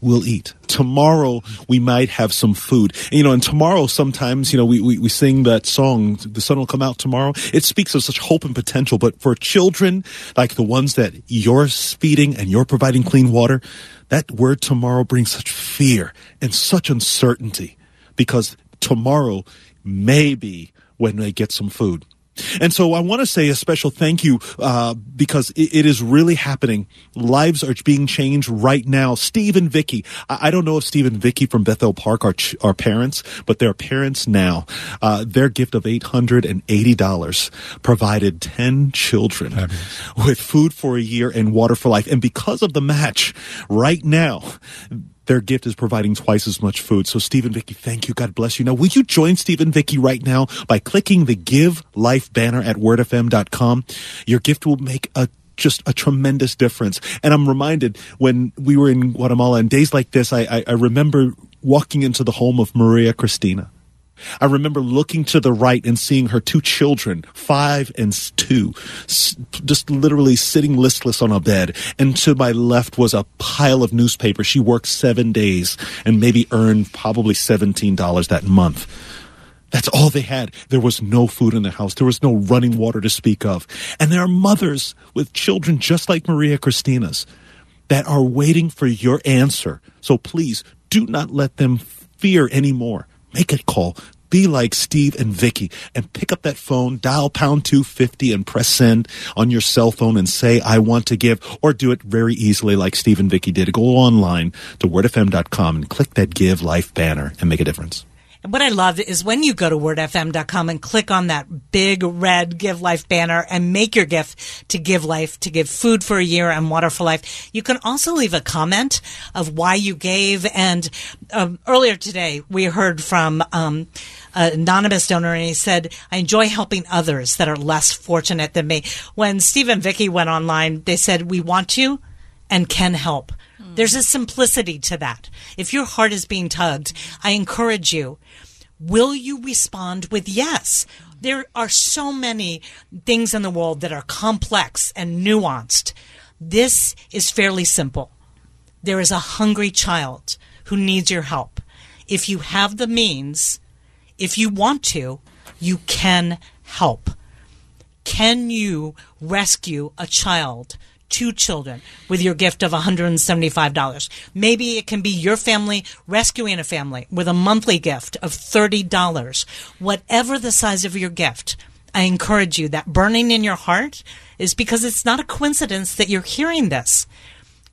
we'll eat. Tomorrow we might have some food. And, you know, and tomorrow sometimes, you know, we, we, we sing that song, the sun will come out tomorrow. It speaks of such hope and potential. But for children like the ones that you're feeding and you're providing clean water, that word tomorrow brings such fear and such uncertainty because tomorrow may be when they get some food. And so I want to say a special thank you uh, because it, it is really happening. Lives are being changed right now. Steve and Vicky. I, I don't know if Steve and Vicky from Bethel Park are, ch- are parents, but they're parents now. Uh, their gift of $880 provided 10 children Fabulous. with food for a year and water for life. And because of the match right now, their gift is providing twice as much food. So, Stephen Vicky, thank you. God bless you. Now, will you join Stephen Vicky right now by clicking the Give Life banner at wordfm.com? Your gift will make a just a tremendous difference. And I'm reminded when we were in Guatemala and days like this, I, I, I remember walking into the home of Maria Cristina I remember looking to the right and seeing her two children, five and two, just literally sitting listless on a bed. And to my left was a pile of newspapers. She worked seven days and maybe earned probably $17 that month. That's all they had. There was no food in the house. There was no running water to speak of. And there are mothers with children just like Maria Christina's that are waiting for your answer. So please do not let them fear anymore. Make a call. Be like Steve and Vicky and pick up that phone, dial pound 250 and press send on your cell phone and say, I want to give, or do it very easily like Steve and Vicky did. Go online to wordfm.com and click that give life banner and make a difference. And what I love is when you go to wordfm.com and click on that big red Give Life banner and make your gift to Give Life, to give food for a year and water for life. You can also leave a comment of why you gave. And um, earlier today, we heard from um, an anonymous donor, and he said, I enjoy helping others that are less fortunate than me. When Steve and Vicky went online, they said, We want you and can help. Hmm. There's a simplicity to that. If your heart is being tugged, I encourage you. Will you respond with yes? There are so many things in the world that are complex and nuanced. This is fairly simple. There is a hungry child who needs your help. If you have the means, if you want to, you can help. Can you rescue a child two children with your gift of $175. Maybe it can be your family rescuing a family with a monthly gift of $30. Whatever the size of your gift, I encourage you that burning in your heart is because it's not a coincidence that you're hearing this.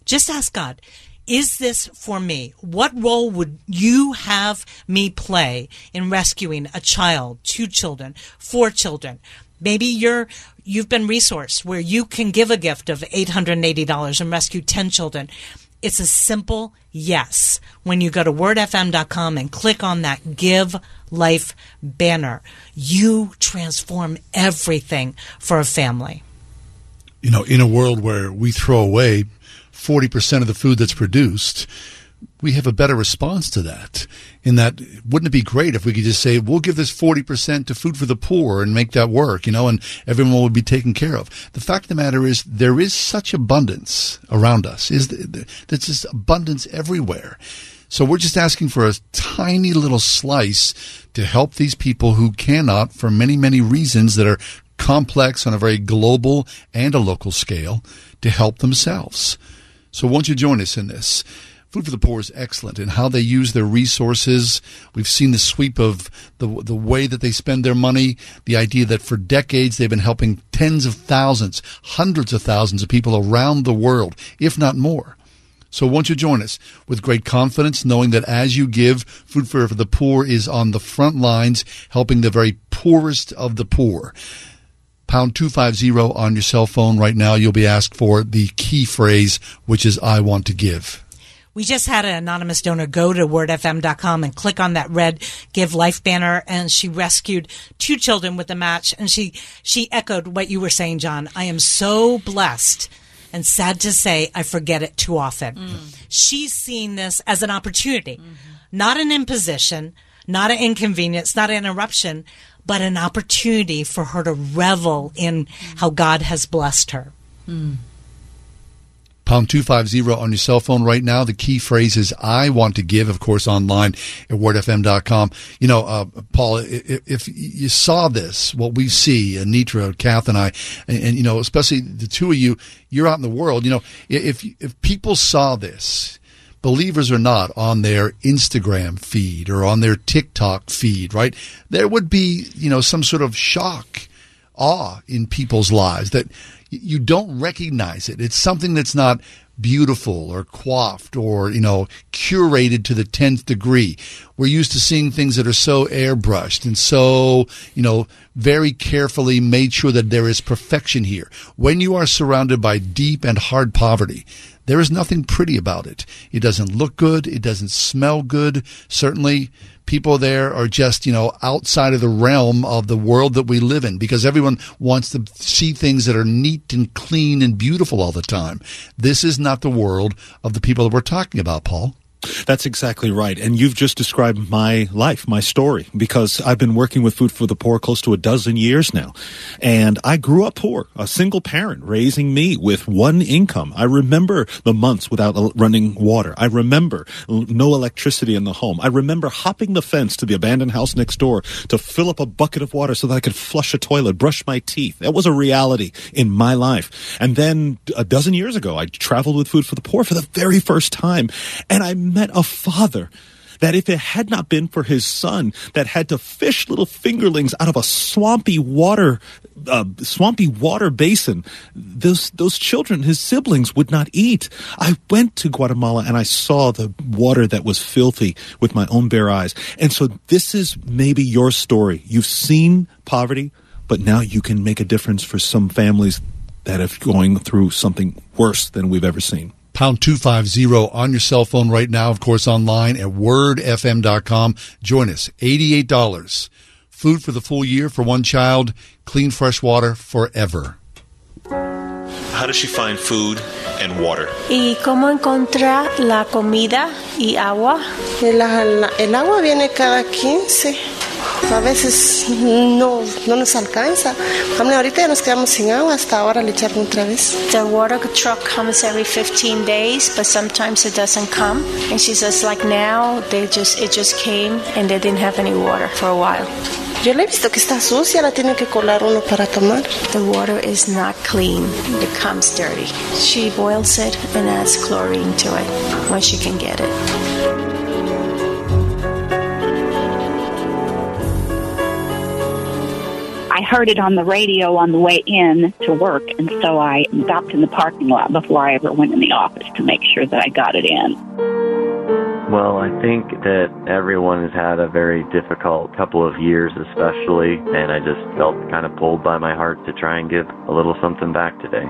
Just ask God, is this for me? What role would you have me play in rescuing a child, two children, four children? Maybe you're you've been resourced where you can give a gift of $880 and rescue 10 children. It's a simple yes when you go to wordfm.com and click on that give life banner. You transform everything for a family. You know, in a world where we throw away 40% of the food that's produced, we have a better response to that. In that, wouldn't it be great if we could just say, we'll give this 40% to food for the poor and make that work, you know, and everyone would be taken care of. The fact of the matter is, there is such abundance around us. Is There's just abundance everywhere. So we're just asking for a tiny little slice to help these people who cannot, for many, many reasons that are complex on a very global and a local scale, to help themselves. So won't you join us in this? Food for the Poor is excellent in how they use their resources. We've seen the sweep of the the way that they spend their money. The idea that for decades they've been helping tens of thousands, hundreds of thousands of people around the world, if not more. So won't you join us with great confidence, knowing that as you give, Food for the Poor is on the front lines, helping the very poorest of the poor pound 250 on your cell phone right now, you'll be asked for the key phrase, which is I want to give. We just had an anonymous donor go to wordfm.com and click on that red give life banner and she rescued two children with the match and she she echoed what you were saying John. I am so blessed and sad to say I forget it too often. Mm. She's seen this as an opportunity, not an imposition, not an inconvenience, not an interruption, but an opportunity for her to revel in mm. how God has blessed her. Mm. Pound 250 on your cell phone right now. The key phrase is I want to give, of course, online at wordfm.com. You know, uh, Paul, i- i- if you saw this, what we see, Anitra, Kath, and I, and, and, you know, especially the two of you, you're out in the world, you know, if, if people saw this, believers or not, on their Instagram feed or on their TikTok feed, right? There would be, you know, some sort of shock, awe in people's lives that you don't recognize it. It's something that's not beautiful or coiffed or, you know, curated to the 10th degree. We're used to seeing things that are so airbrushed and so, you know, very carefully made sure that there is perfection here. When you are surrounded by deep and hard poverty, there is nothing pretty about it. It doesn't look good. It doesn't smell good. Certainly, people there are just, you know, outside of the realm of the world that we live in because everyone wants to see things that are neat and clean and beautiful all the time. This is not the world of the people that we're talking about, Paul. That's exactly right. And you've just described my life, my story, because I've been working with Food for the Poor close to a dozen years now. And I grew up poor, a single parent raising me with one income. I remember the months without running water. I remember no electricity in the home. I remember hopping the fence to the abandoned house next door to fill up a bucket of water so that I could flush a toilet, brush my teeth. That was a reality in my life. And then a dozen years ago, I traveled with Food for the Poor for the very first time. And I met a father that if it had not been for his son that had to fish little fingerlings out of a swampy water uh, swampy water basin those those children his siblings would not eat. I went to guatemala and i saw the water that was filthy with my own bare eyes. And so this is maybe your story. You've seen poverty but now you can make a difference for some families that are going through something worse than we've ever seen Pound 250 on your cell phone right now, of course, online at wordfm.com. Join us. $88. Food for the full year for one child. Clean, fresh water forever. How does she find food and water? ¿Y cómo encontrar la comida y agua? El, el agua viene cada 15. A veces no, no nos alcanza. Ahorita ya nos quedamos sin agua hasta ahora le echaron otra vez. The water truck comes every 15 days, but sometimes it doesn't come. And she says, like now, they just it just came and they didn't have any water for a while. Yo le he visto que está sucia, la tiene que colar uno para tomar. The water is not clean. It comes dirty. She boils it and adds chlorine to it when she can get it. I heard it on the radio on the way in to work, and so I stopped in the parking lot before I ever went in the office to make sure that I got it in. Well, I think that everyone has had a very difficult couple of years, especially, and I just felt kind of pulled by my heart to try and give a little something back today.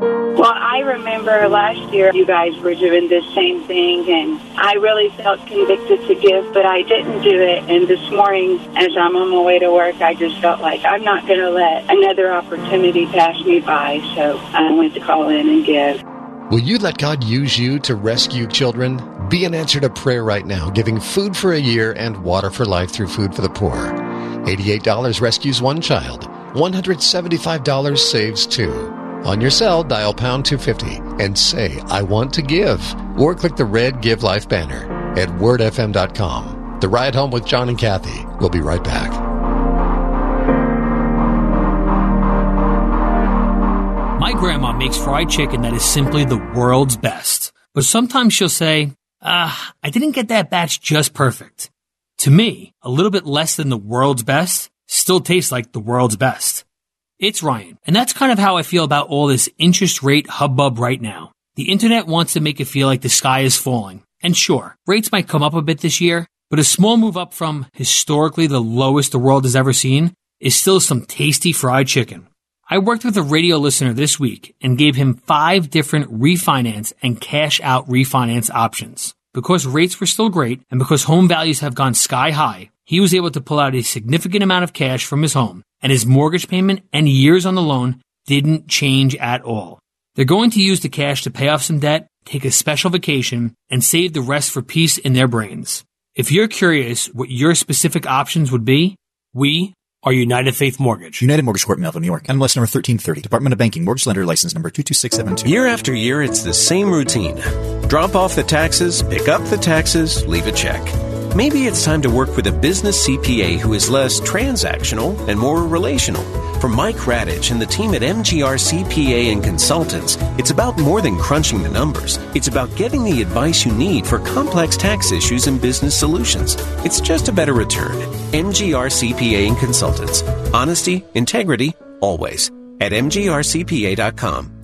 Well, I remember last year you guys were doing this same thing, and I really felt convicted to give, but I didn't do it. And this morning, as I'm on my way to work, I just felt like I'm not going to let another opportunity pass me by. So I went to call in and give. Will you let God use you to rescue children? Be an answer to prayer right now, giving food for a year and water for life through Food for the Poor. $88 rescues one child. $175 saves two. On your cell, dial pound 250 and say, I want to give. Or click the red Give Life banner at wordfm.com. The Ride Home with John and Kathy. We'll be right back. My grandma makes fried chicken that is simply the world's best. But sometimes she'll say, ah, I didn't get that batch just perfect. To me, a little bit less than the world's best still tastes like the world's best. It's Ryan, and that's kind of how I feel about all this interest rate hubbub right now. The internet wants to make it feel like the sky is falling. And sure, rates might come up a bit this year, but a small move up from historically the lowest the world has ever seen is still some tasty fried chicken. I worked with a radio listener this week and gave him five different refinance and cash out refinance options. Because rates were still great and because home values have gone sky high, he was able to pull out a significant amount of cash from his home and his mortgage payment and years on the loan didn't change at all. They're going to use the cash to pay off some debt, take a special vacation, and save the rest for peace in their brains. If you're curious what your specific options would be, we are United Faith Mortgage. United Mortgage Corp, Melville, New York. MLS number 1330. Department of Banking. Mortgage Lender License number 22672. Year after year, it's the same routine. Drop off the taxes, pick up the taxes, leave a check. Maybe it's time to work with a business CPA who is less transactional and more relational. For Mike Radich and the team at MGR CPA and Consultants, it's about more than crunching the numbers. It's about getting the advice you need for complex tax issues and business solutions. It's just a better return. MGR CPA and Consultants. Honesty, integrity, always. At MGRCPA.com.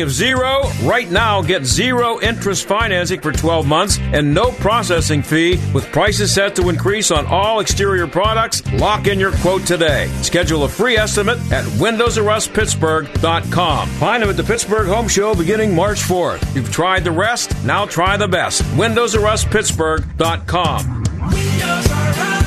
of zero, right now get zero interest financing for 12 months and no processing fee with prices set to increase on all exterior products. Lock in your quote today. Schedule a free estimate at windowsruspittsburgh.com. Find them at the Pittsburgh Home Show beginning March 4th. You've tried the rest, now try the best. windowsruspittsburgh.com. Windows are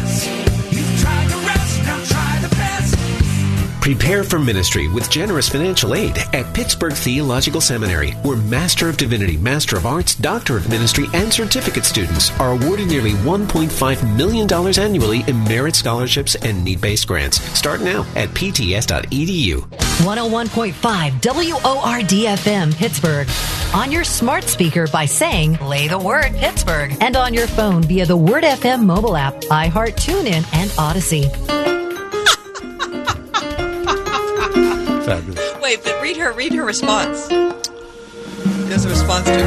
Prepare for ministry with generous financial aid at Pittsburgh Theological Seminary, where Master of Divinity, Master of Arts, Doctor of Ministry, and certificate students are awarded nearly $1.5 million annually in merit scholarships and need based grants. Start now at pts.edu. 101.5 WORD FM Pittsburgh. On your smart speaker by saying, play the word Pittsburgh. And on your phone via the Word FM mobile app, iHeart TuneIn, and Audacy. Fabulous. Wait, but read her read her response. There's a response to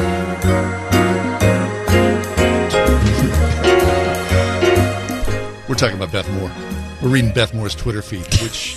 We're talking about Beth Moore. We're reading Beth Moore's Twitter feed, which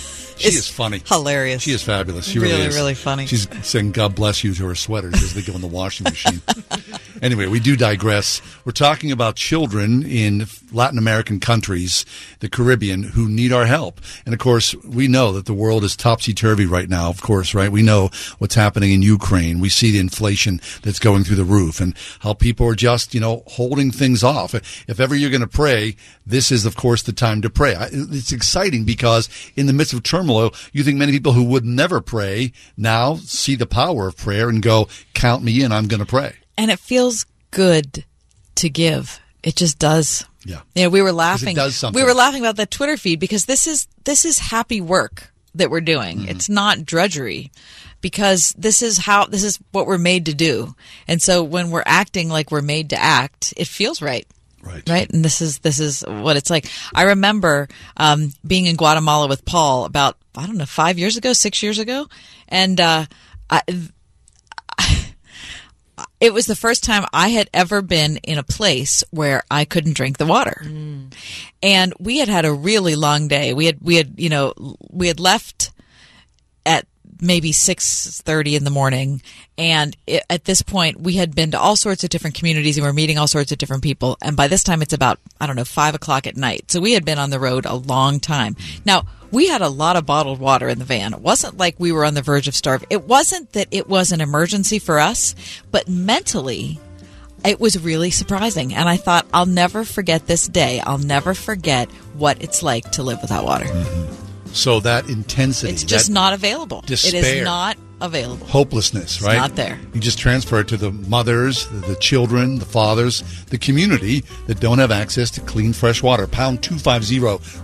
she is funny. hilarious. She is fabulous. She Really, really, is. really funny. She's saying "God bless you" to her sweaters as they go in the washing machine. anyway, we do digress. We're talking about children in Latin American countries, the Caribbean, who need our help. And of course, we know that the world is topsy turvy right now. Of course, right? We know what's happening in Ukraine. We see the inflation that's going through the roof, and how people are just, you know, holding things off. If ever you're going to pray, this is, of course, the time to pray. It's exciting because in the midst of turmoil, you think many people who would never pray now see the power of prayer and go, "Count me in. I'm going to pray." and it feels good to give. It just does. Yeah. You know, we were laughing. does something. We were laughing about that Twitter feed because this is this is happy work that we're doing. Mm-hmm. It's not drudgery because this is how this is what we're made to do. And so when we're acting like we're made to act, it feels right. Right. Right. And this is this is what it's like. I remember um, being in Guatemala with Paul about I don't know five years ago, six years ago, and uh, I, it was the first time I had ever been in a place where I couldn't drink the water. And we had had a really long day. We had we had, you know, we had left at maybe 6:30 in the morning. And it, at this point we had been to all sorts of different communities and we were meeting all sorts of different people. And by this time it's about I don't know 5 o'clock at night. So we had been on the road a long time. Now we had a lot of bottled water in the van. It wasn't like we were on the verge of starving it wasn't that it was an emergency for us but mentally it was really surprising. And I thought I'll never forget this day. I'll never forget what it's like to live without water mm-hmm. So that intensity, it's just not available. It despair. is not available. hopelessness, right? not there. You just transfer it to the mothers, the, the children, the fathers, the community that don't have access to clean, fresh water. Pound 250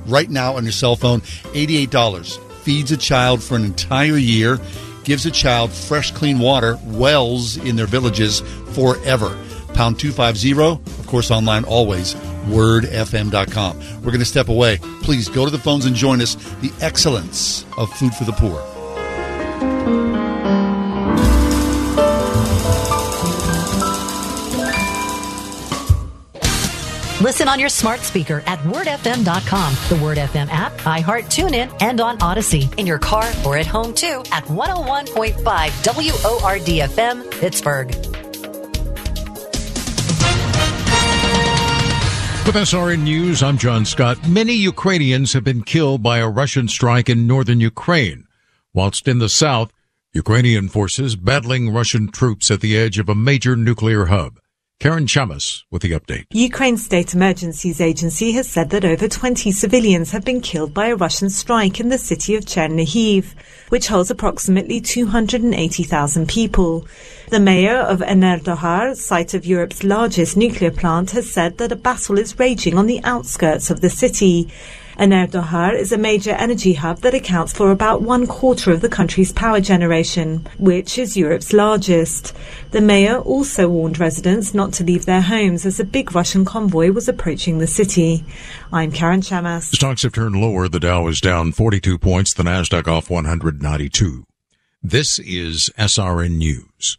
right now on your cell phone. $88. Feeds a child for an entire year. Gives a child fresh, clean water, wells in their villages forever. Pound 250, of course, online always, wordfm.com. We're going to step away. Please go to the phones and join us. The excellence of food for the poor. Listen on your smart speaker at wordfm.com, the Word FM app, iHeart TuneIn, and on Audacy. In your car or at home too at 101.5 WORDFM, Pittsburgh. With SRN News, I'm John Scott. Many Ukrainians have been killed by a Russian strike in northern Ukraine. Whilst in the south, Ukrainian forces battling Russian troops at the edge of a major nuclear hub. Karen Chamas with the update. Ukraine's State Emergencies Agency has said that over 20 civilians have been killed by a Russian strike in the city of Chernihiv, which holds approximately 280,000 people. The mayor of Enerhodar, site of Europe's largest nuclear plant, has said that a battle is raging on the outskirts of the city. Enerhodar is a major energy hub that accounts for about one quarter of the country's power generation, which is Europe's largest. The mayor also warned residents not to leave their homes as a big Russian convoy was approaching the city. I'm Karen Chamas. Stocks have turned lower. The Dow is down 42 points. The Nasdaq off 192. This is SRN News.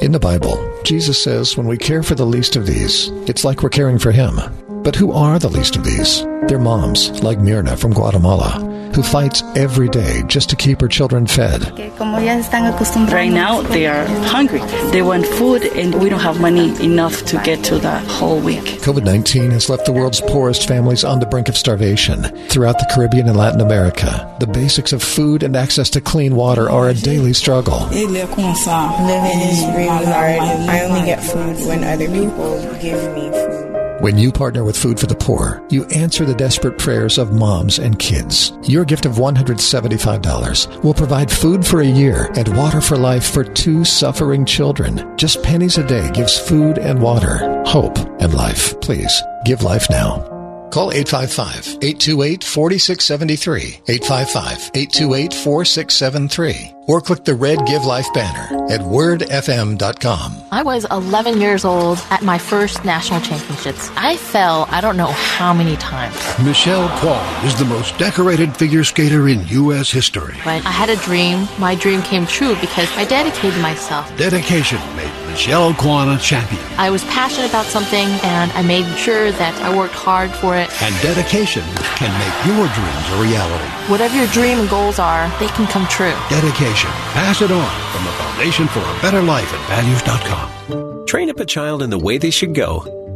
In the Bible, Jesus says when we care for the least of these, it's like we're caring for Him. But who are the least of these? They're moms, like Mirna from Guatemala, who fights every day just to keep her children fed. Right now, they are hungry. They want food, and we don't have money enough to get to the whole week. COVID 19 has left the world's poorest families on the brink of starvation. Throughout the Caribbean and Latin America, the basics of food and access to clean water are a daily struggle. Living is really hard. I only get food when other people give me food. When you partner with Food for the Poor, you answer the desperate prayers of moms and kids. Your gift of $175 will provide food for a year and water for life for two suffering children. Just pennies a day gives food and water, hope and life. Please give life now. Call 855 828 4673, 855 828 4673, or click the red Give Life banner at wordfm.com. I was 11 years old at my first national championships. I fell, I don't know how many times. Michelle Kwan is the most decorated figure skater in U.S. history. But I had a dream. My dream came true because I dedicated myself. Dedication made Michelle Kwan a champion. I was passionate about something and I made sure that I worked hard for it. And dedication can make your dreams a reality. Whatever your dream and goals are, they can come true. Dedication. Pass it on from the Foundation for a Better Life at values.com. Train up a child in the way they should go.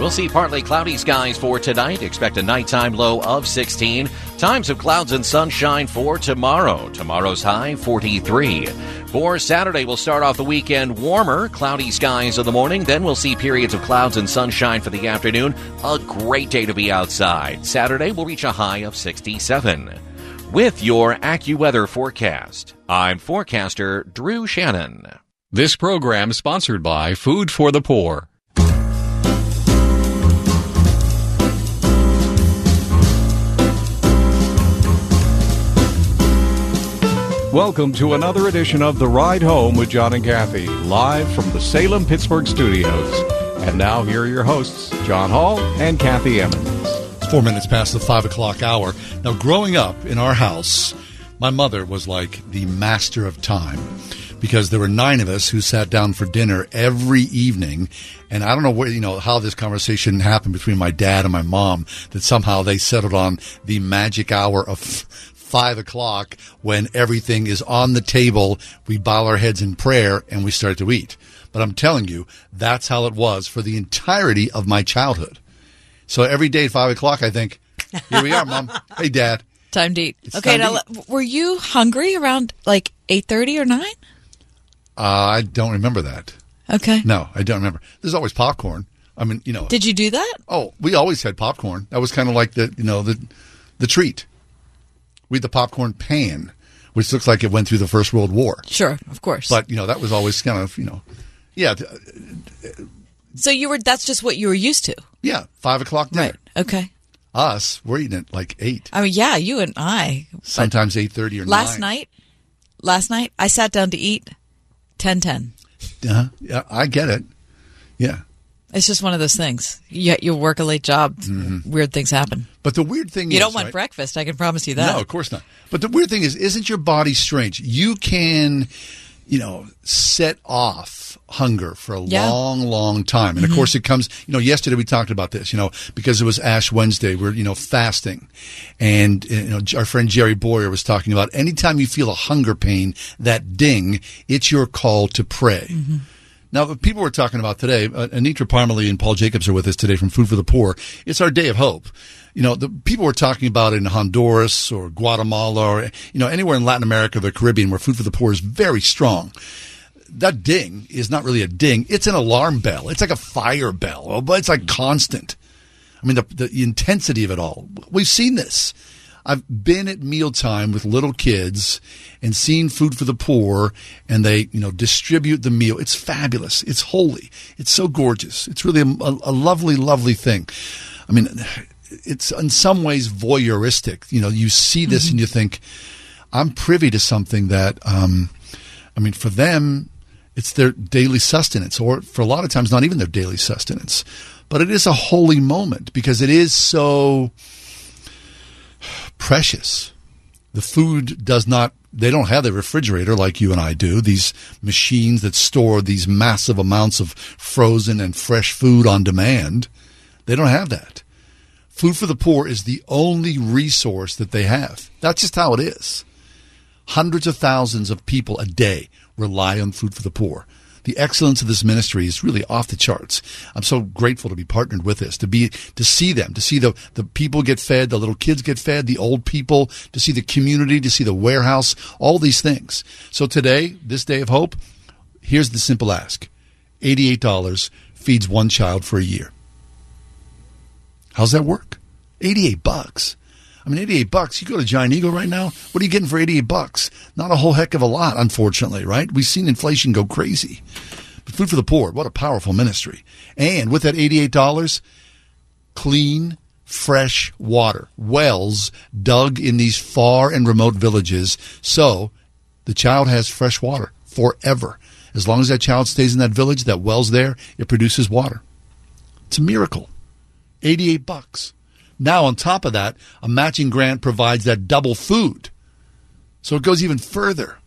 We'll see partly cloudy skies for tonight. Expect a nighttime low of 16. Times of clouds and sunshine for tomorrow. Tomorrow's high 43. For Saturday, we'll start off the weekend warmer, cloudy skies in the morning. Then we'll see periods of clouds and sunshine for the afternoon. A great day to be outside. Saturday, we'll reach a high of 67. With your AccuWeather forecast, I'm forecaster Drew Shannon. This program sponsored by Food for the Poor. Welcome to another edition of The Ride Home with John and Kathy, live from the Salem Pittsburgh studios. And now, here are your hosts, John Hall and Kathy Emmons. It's four minutes past the five o'clock hour. Now, growing up in our house, my mother was like the master of time because there were nine of us who sat down for dinner every evening. And I don't know where, you know, how this conversation happened between my dad and my mom that somehow they settled on the magic hour of five o'clock when everything is on the table. We bow our heads in prayer and we start to eat. But I'm telling you, that's how it was for the entirety of my childhood. So every day at five o'clock, I think, here we are, mom. Hey, dad. Time to eat. It's okay, now le- were you hungry around like eight thirty or nine? Uh, I don't remember that. Okay. No, I don't remember. There's always popcorn. I mean, you know. Did you do that? Oh, we always had popcorn. That was kind of like the, you know, the, the treat. We had the popcorn pan, which looks like it went through the First World War. Sure, of course. But you know, that was always kind of, you know, yeah, so you were. That's just what you were used to. yeah, five o'clock dinner. Right. Okay. Us, we're eating at like eight, I mean, yeah, you and I. sometimes eight thirty or Last nine. night, last night I sat down to eat. Ten ten. Uh-huh. Yeah, I get it. Yeah. It's just one of those things. You, you work a late job. Weird things happen. But the weird thing is You is, don't want right? breakfast. I can promise you that. No, of course not. But the weird thing is, isn't your body strange? You can, you know, set off hunger for a Yeah. long, long time. And of Mhm. course it comes, you know, yesterday we talked about this, you know, because it was Ash Wednesday, we're, you know, fasting. And, you know, our friend Jerry Boyer was talking about anytime you feel a hunger pain, that ding, it's your call to pray. Mm-hmm. Now, the people we're talking about today, uh, Anitra Parmalee and Paul Jacobs are with us today from Food for the Poor. It's our day of hope. You know, the people we're talking about in Honduras or Guatemala or, you know, anywhere in Latin America or the Caribbean where Food for the Poor is very strong. That ding is not really a ding. It's an alarm bell. It's like a fire bell, but it's like constant. I mean, the, the intensity of it all. We've seen this. I've been at mealtime with little kids and seen food for the poor and they, you know, distribute the meal. It's fabulous. It's holy. It's so gorgeous. It's really a, a, a lovely, lovely thing. I mean, it's in some ways voyeuristic. You know, you see this and you think, I'm privy to something that, um, I mean, for them, it's their daily sustenance, or for a lot of times, not even their daily sustenance. But it is a holy moment because it is so precious. The food does not, they don't have the refrigerator like you and I do, these machines that store these massive amounts of frozen and fresh food on demand. They don't have that. Food for the poor is the only resource that they have. That's just how it is. Hundreds of thousands of people a day rely on food for the poor. The excellence of this ministry is really off the charts. I'm so grateful to be partnered with this, to be to see them, to see the the people get fed, the little kids get fed, the old people, to see the community, to see the warehouse, all these things. So today, this day of hope, here's the simple ask: eighty-eight dollars feeds one child for a year. How's that work? Eighty-eight bucks. I mean, 88 bucks. You go to Giant Eagle right now. What are you getting for 88 bucks? Not a whole heck of a lot, unfortunately, right? We've seen inflation go crazy. But Food for the Poor, what a powerful ministry. And with that $88, clean, fresh water, wells dug in these far and remote villages. So the child has fresh water forever. As long as that child stays in that village, that well's there, it produces water. It's a miracle. 88 bucks. Now, on top of that, a matching grant provides that double food. So it goes even further.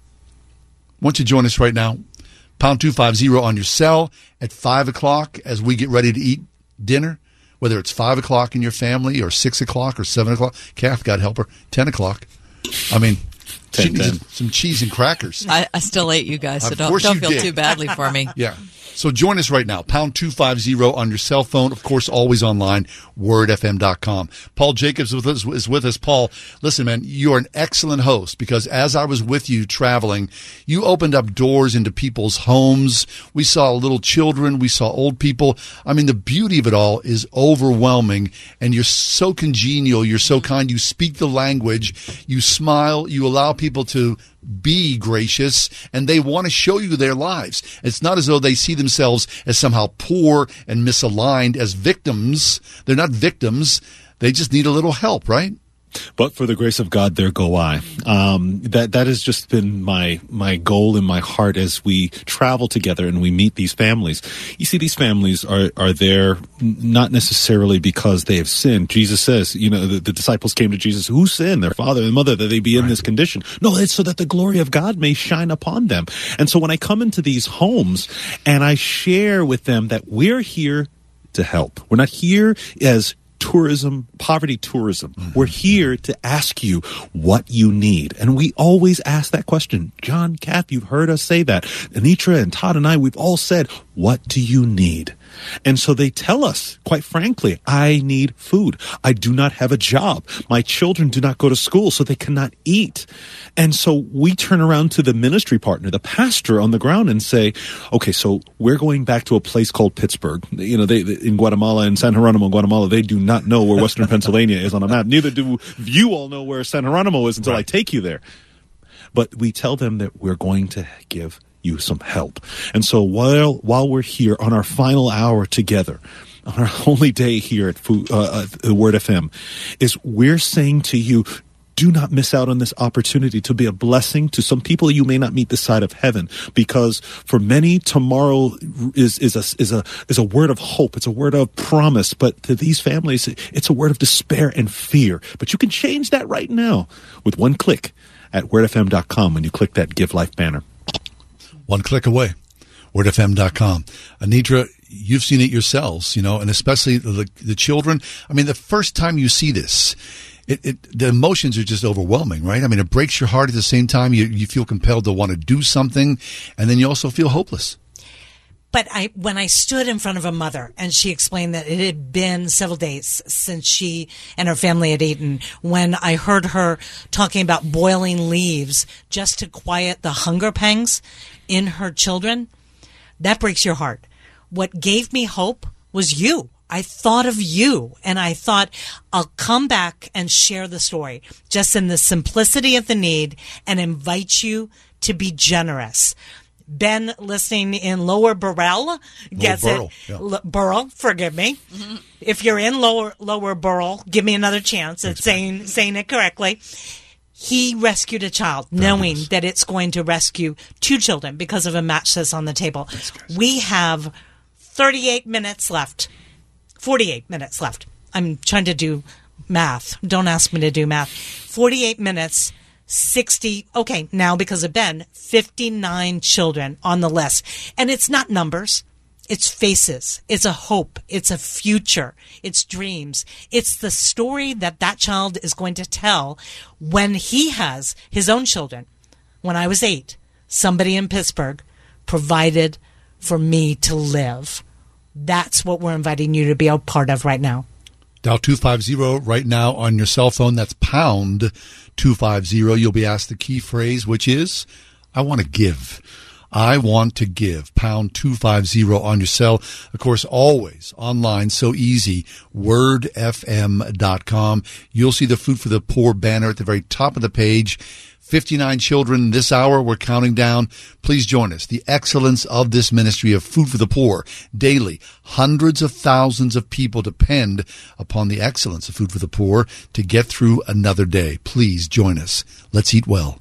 Why don't you join us right now? Pound 250 on your cell at 5 o'clock as we get ready to eat dinner, whether it's 5 o'clock in your family or 6 o'clock or 7 o'clock. Kath, God help her, 10 o'clock. I mean, she 10, needs 10. some cheese and crackers. I, I still ate you guys, so don't, don't feel did. too badly for me. Yeah. So join us right now. Pound 250 on your cell phone. Of course, always online, wordfm.com. Paul Jacobs with us, is with us. Paul, listen, man, you're an excellent host because as I was with you traveling, you opened up doors into people's homes. We saw little children. We saw old people. I mean, the beauty of it all is overwhelming and you're so congenial. You're so kind. You speak the language. You smile. You allow people to be gracious and they want to show you their lives. It's not as though they see themselves as somehow poor and misaligned as victims. They're not victims. They just need a little help, right? But for the grace of God, there go I. Um, that that has just been my my goal in my heart as we travel together and we meet these families. You see, these families are are there not necessarily because they have sinned. Jesus says, you know, the, the disciples came to Jesus, who sinned, their father and mother, that they be in this condition. No, it's so that the glory of God may shine upon them. And so when I come into these homes and I share with them that we're here to help, we're not here as tourism, poverty tourism. We're here to ask you what you need. And we always ask that question. John, Kath, you've heard us say that. Anitra and Todd and I, we've all said, what do you need? And so they tell us, quite frankly, I need food. I do not have a job. My children do not go to school, so they cannot eat. And so we turn around to the ministry partner, the pastor on the ground and say, okay, so we're going back to a place called Pittsburgh. You know, they, in Guatemala and San Geronimo, Guatemala, they do not know where Western Pennsylvania is on a map. Neither do you all know where San Geronimo is until I take you there but we tell them that we're going to give you some help. And so while while we're here on our final hour together, on our only day here at Fu- uh, uh, Word FM, is we're saying to you. Do not miss out on this opportunity to be a blessing to some people you may not meet this side of heaven, because for many tomorrow is is a is a is a word of hope. It's a word of promise, but to these families, it's a word of despair and fear. But you can change that right now with one click at wordfm.com when you click that Give Life banner. One click away. wordfm.com. Anitra, you've seen it yourselves, you know, and especially the, the children. I mean, the first time you see this, it, it, the emotions are just overwhelming, right? I mean, it breaks your heart at the same time. You, you feel compelled to want to do something, and then you also feel hopeless. But I, when I stood in front of a mother and she explained that it had been several days since she and her family had eaten, when I heard her talking about boiling leaves just to quiet the hunger pangs in her children, that breaks your heart. What gave me hope was you. I thought of you and I thought I'll come back and share the story just in the simplicity of the need and invite you to be generous. Ben listening in Lower Burrell gets Burrell, it. yeah. L- Burrell, forgive me. Mm-hmm. If you're in Lower Lower Burrell, give me another chance at saying saying it correctly. He rescued a child, knowing that it's going to rescue two children because of a match that's on the table. We have 38 minutes left. 48 minutes left. I'm trying to do math. Don't ask me to do math. 48 minutes, 60. Okay, now because of Ben, 59 children on the list. And it's not numbers. It's faces. It's a hope. It's a future. It's dreams. It's the story that that child is going to tell when he has his own children. When I was eight, somebody in Pittsburgh provided for me to live. That's what we're inviting you to be a part of right now. Dial 250 right now on your cell phone. That's pound 250. You'll be asked the key phrase, which is, I want to give. I want to give. Pound 250 on your cell. Of course, always online, so easy. Wordfm.com. You'll see the Food for the Poor banner at the very top of the page. 59 children this hour. We're counting down. Please join us. The excellence of this ministry of food for the poor daily. Hundreds of thousands of people depend upon the excellence of food for the poor to get through another day. Please join us. Let's eat well.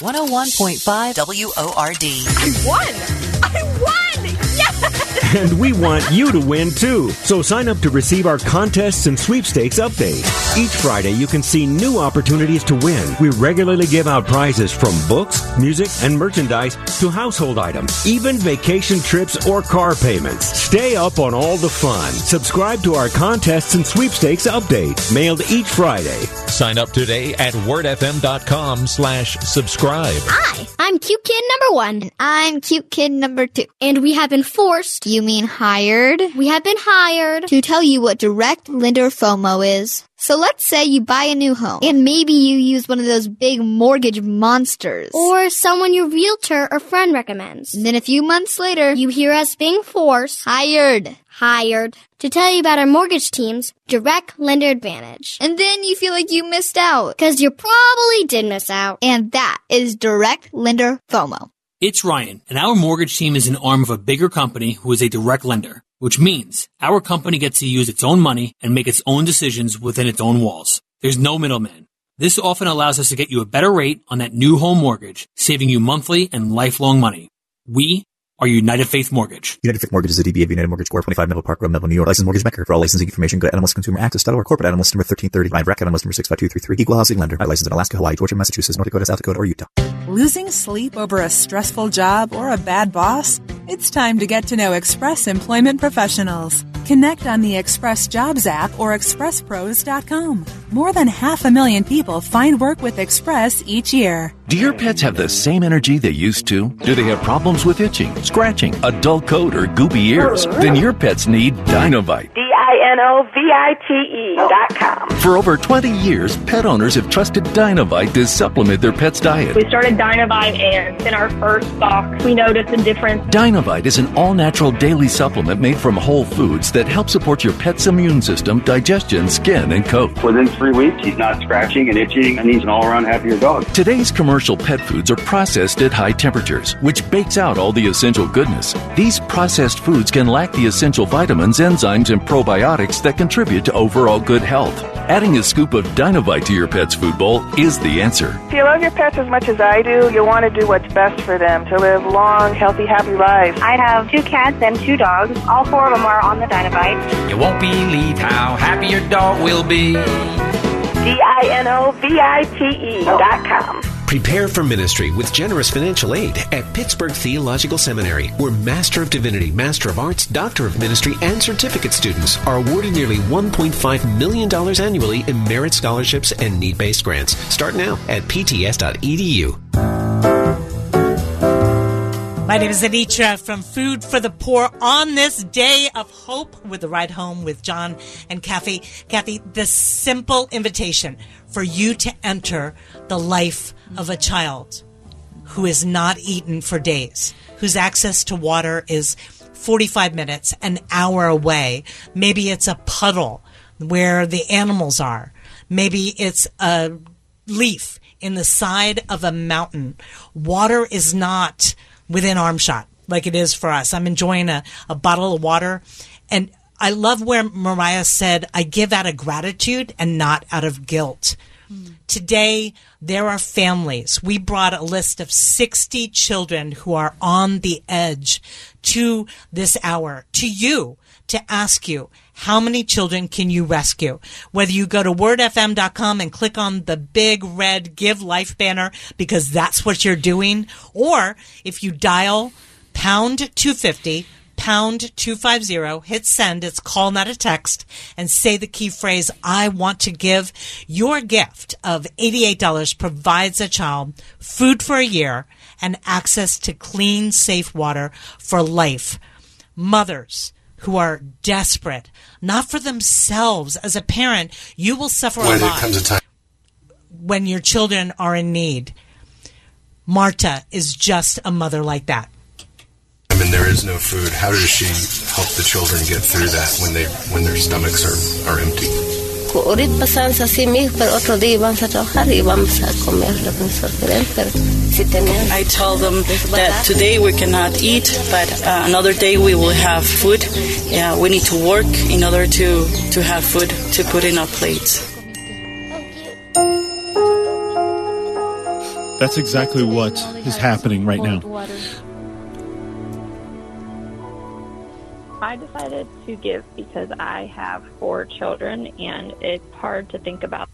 One hundred one And we want you to win too. So sign up to receive our contests and sweepstakes update. Each Friday, you can see new opportunities to win. We regularly give out prizes from books, music, and merchandise to household items, even vacation trips or car payments. Stay up on all the fun. Subscribe to our contests and sweepstakes update, mailed each Friday. Sign up today at wordfm.com slash subscribe. Hi, I'm cute kid number one. And I'm cute kid number two. And we have been forced, you mean hired? We have been hired to tell you what direct lender FOMO is. So let's say you buy a new home and maybe you use one of those big mortgage monsters. Or someone your realtor or friend recommends. And then a few months later, You hear us being forced, hired. hired, to tell you about our mortgage team's direct lender advantage. And then you feel like you missed out. Because you probably did miss out. And that is direct lender FOMO. It's Ryan, and our mortgage team is an arm of a bigger company who is a direct lender, which means our company gets to use its own money and make its own decisions within its own walls. There's no middleman. This often allows us to get you a better rate on that new home mortgage, saving you monthly and lifelong money. We are United Faith Mortgage. United Faith Mortgage is a DBA of United Mortgage Corp. 25 Melville Park Road, Melville, New York. Licensed mortgage banker. For all licensing information, go to NMLSConsumerAccess.org. Corporate NMLS number 1330. Line rec NMLS number 65233. Equal housing lender. Licensed in Alaska, Hawaii, Georgia, Massachusetts, North Dakota, South Dakota, or Utah. Losing sleep over a stressful job or a bad boss? It's time to get to know Express Employment Professionals. Connect on the Express Jobs app or expresspros.com. More than half a million people find work with Express each year. Do your pets have the same energy they used to? Do they have problems with itching, scratching, a dull coat, or goopy ears? Then your pets need Dinovite. D-I-N-O-V-I-T-E dot com. For over 20 years, pet owners have trusted Dinovite to supplement their pet's diet. We started Dinovite and in our first box, we noticed a difference. Dinovite is an all natural daily supplement made from whole foods that help support your pet's immune system, digestion, skin, and coat. Within three weeks, he's not scratching and itching, and he's an all around happier dog. Today's commercial pet foods are processed at high temperatures, which bakes out all the essential goodness. These processed foods can lack the essential vitamins, enzymes, and probiotics that contribute to overall good health. Adding a scoop of Dinovite to your pet's food bowl is the answer. If you love your pets as much as I do, you'll want to do what's best for them to live long, healthy, happy lives. I have two cats and two dogs. All four of them are on the Dinovite. You won't believe how happy your dog will be. D-I-N-O-V-I-T-E dot com. Prepare for ministry with generous financial aid at Pittsburgh Theological Seminary, where Master of Divinity, Master of Arts, Doctor of Ministry, and certificate students are awarded nearly $1.5 million annually in merit scholarships and need based grants. Start now at pts.edu. My name is Anitra from Food for the Poor on this day of hope with the ride home with John and Kathy. Kathy, the simple invitation for you to enter the life of a child who is not eaten for days, whose access to water is 45 minutes, an hour away. Maybe it's a puddle where the animals are. Maybe it's a leaf in the side of a mountain. Water is not within arm shot like it is for us. I'm enjoying a, a bottle of water. And I love where Mariah said, I give out of gratitude and not out of guilt. Today, there are families. We brought a list of 60 children who are on the edge to this hour, to you, to ask you, how many children can you rescue? Whether you go to wordfm.com and click on the big red Give Life banner because that's what you're doing, or if you dial pound 250 pound 250 hit send it's call not a text and say the key phrase i want to give your gift of $88 provides a child food for a year and access to clean safe water for life mothers who are desperate not for themselves. As a parent you will suffer when a lot a time when your children are in need. Marta is just a mother like that. I mean, there is no food, how does she help the children get through that when they when their stomachs are, are empty? Ulit pasan sa simi, pero otro día vamos a trabajar y vamos a comer lo que nosotros queremos, pero si tenemos... I tell them that today we cannot eat, but uh, another day we will have food. Yeah, we need to work in order to, to have food to put in our plates. That's exactly what is happening right now. I decided to give because I have four children and it's hard to think about.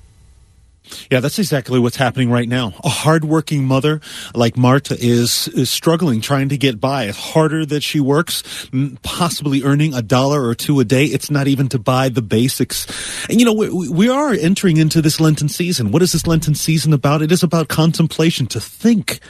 Yeah, that's exactly what's happening right now. A hardworking mother like Marta is, is struggling, trying to get by. It's harder that she works, possibly earning a dollar or two a day. It's not even to buy the basics. And you know, we, we are entering into this Lenten season. What is this Lenten season about? It is about contemplation, to think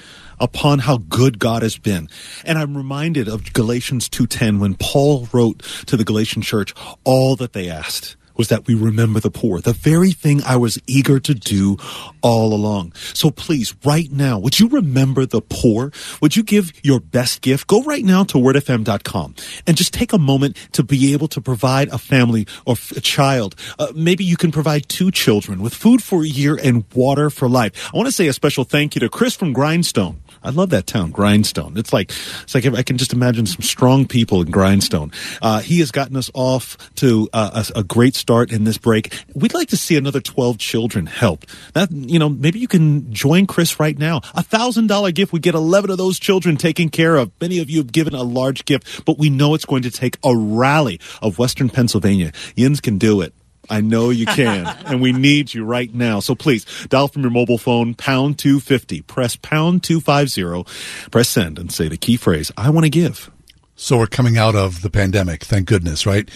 upon how good God has been. And I'm reminded of Galatians 2:10 when Paul wrote to the Galatian church all that they asked was that we remember the poor, the very thing I was eager to do all along. So please, right now, would you remember the poor? Would you give your best gift? Go right now to wordfm.com and just take a moment to be able to provide a family or a child. Uh, maybe you can provide two children with food for a year and water for life. I want to say a special thank you to Chris from Grindstone. I love that town, Grindstone. It's like it's like I can just imagine some strong people in Grindstone. Uh, he has gotten us off to uh, a, a, great start in this break. We'd like to see another twelve children helped. That you know, maybe you can join Chris right now. A thousand dollar gift would get eleven of those children taken care of. Many of you have given a large gift, but we know it's going to take a rally of Western Pennsylvania. Yins can do it. I know you can, and we need you right now. So please dial from your mobile phone pound two fifty, press pound two five zero, press send, and say the key phrase "I want to give." So we're coming out of the pandemic, thank goodness, right?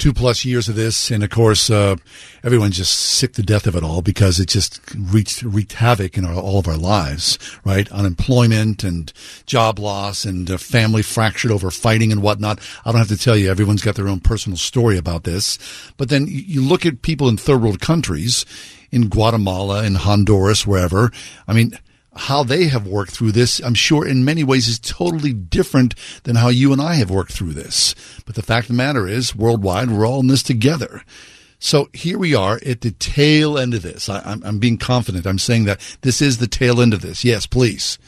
Two plus years of this, and of course, uh, everyone's just sick to death of it all because it just wreaked, wreaked havoc in our, all of our lives, right? Unemployment and job loss and uh, family fractured over fighting and whatnot. I don't have to tell you, everyone's got their own personal story about this. But then you look at people in third world countries, in Guatemala, in Honduras, wherever. I mean, how they have worked through this, I'm sure in many ways is totally different than how you and I have worked through this. But the fact of the matter is, worldwide, we're all in this together. So here we are at the tail end of this. I, am being confident. I'm saying that this is the tail end of this. Yes, please.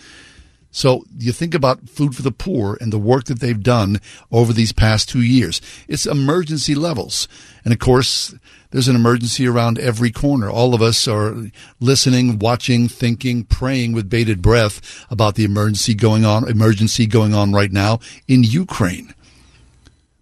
So you think about food for the poor and the work that they've done over these past two years. It's emergency levels. And of course, there's an emergency around every corner. All of us are listening, watching, thinking, praying with bated breath about the emergency going on, emergency going on right now in Ukraine.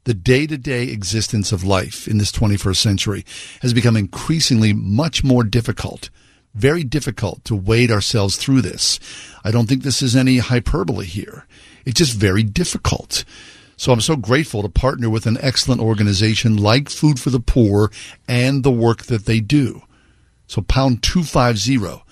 The day to day existence of life in this 21st century has become increasingly much more difficult very difficult to wade ourselves through this. I don't think this is any hyperbole here. It's just very difficult. So I'm so grateful to partner with an excellent organization like Food for the Poor and the work that they do. So pound 250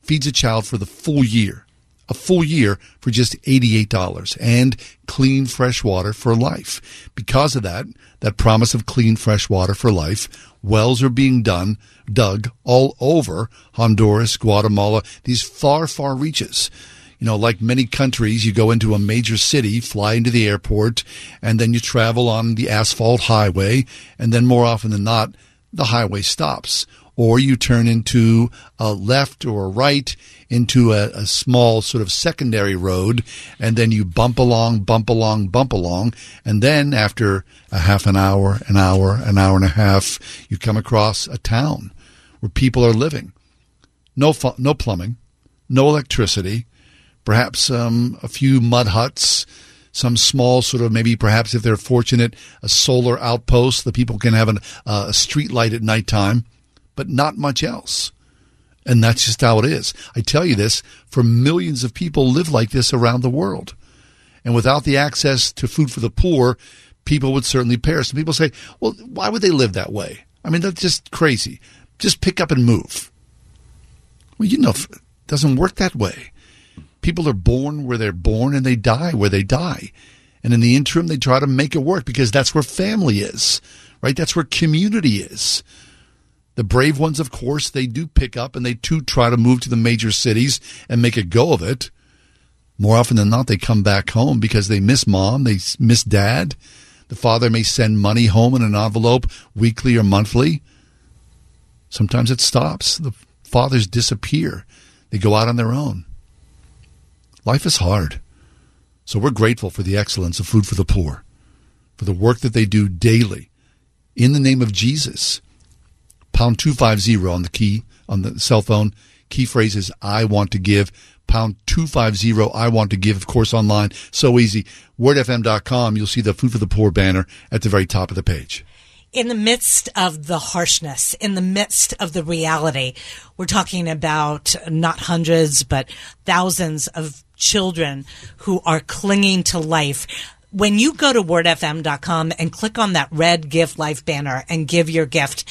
feeds a child for the full year, a full year for just $88 and clean fresh water for life. Because of that, that promise of clean fresh water for life, wells are being done, dug all over Honduras, Guatemala, these far, far reaches you know, like many countries, you go into a major city, fly into the airport, and then you travel on the asphalt highway, and then more often than not, the highway stops. Or you turn into a left or a right into a, a small sort of secondary road, and then you bump along, bump along, bump along, and then after a half an hour, an hour, an hour and a half, you come across a town where people are living. No, fu- no plumbing, no electricity, perhaps um, a few mud huts, some small sort of maybe perhaps if they're fortunate, a solar outpost that people can have an, uh, a street light at nighttime, but not much else. And that's just how it is. I tell you this, for millions of people live like this around the world. And without the access to food for the poor, people would certainly perish. And people say, well, why would they live that way? I mean, that's just crazy. Just pick up and move. Well, you know, it doesn't work that way. People are born where they're born and they die where they die. And in the interim, they try to make it work because that's where family is, right? That's where community is. The brave ones, of course, they do pick up and they too try to move to the major cities and make a go of it. More often than not, they come back home because they miss mom, they miss dad. The father may send money home in an envelope weekly or monthly. Sometimes it stops. The fathers disappear. They go out on their own. Life is hard. So we're grateful for the excellence of Food for the Poor, for the work that they do daily in the name of Jesus. Pound 250 on the key, on the cell phone. Key phrase is I want to give. Pound 250 I want to give, of course, online. So easy. WordFM.com. You'll see the Food for the Poor banner at the very top of the page in the midst of the harshness, in the midst of the reality, we're talking about not hundreds, but thousands of children who are clinging to life. When you go to wordfm.com and click on that red Give Life banner and give your gift,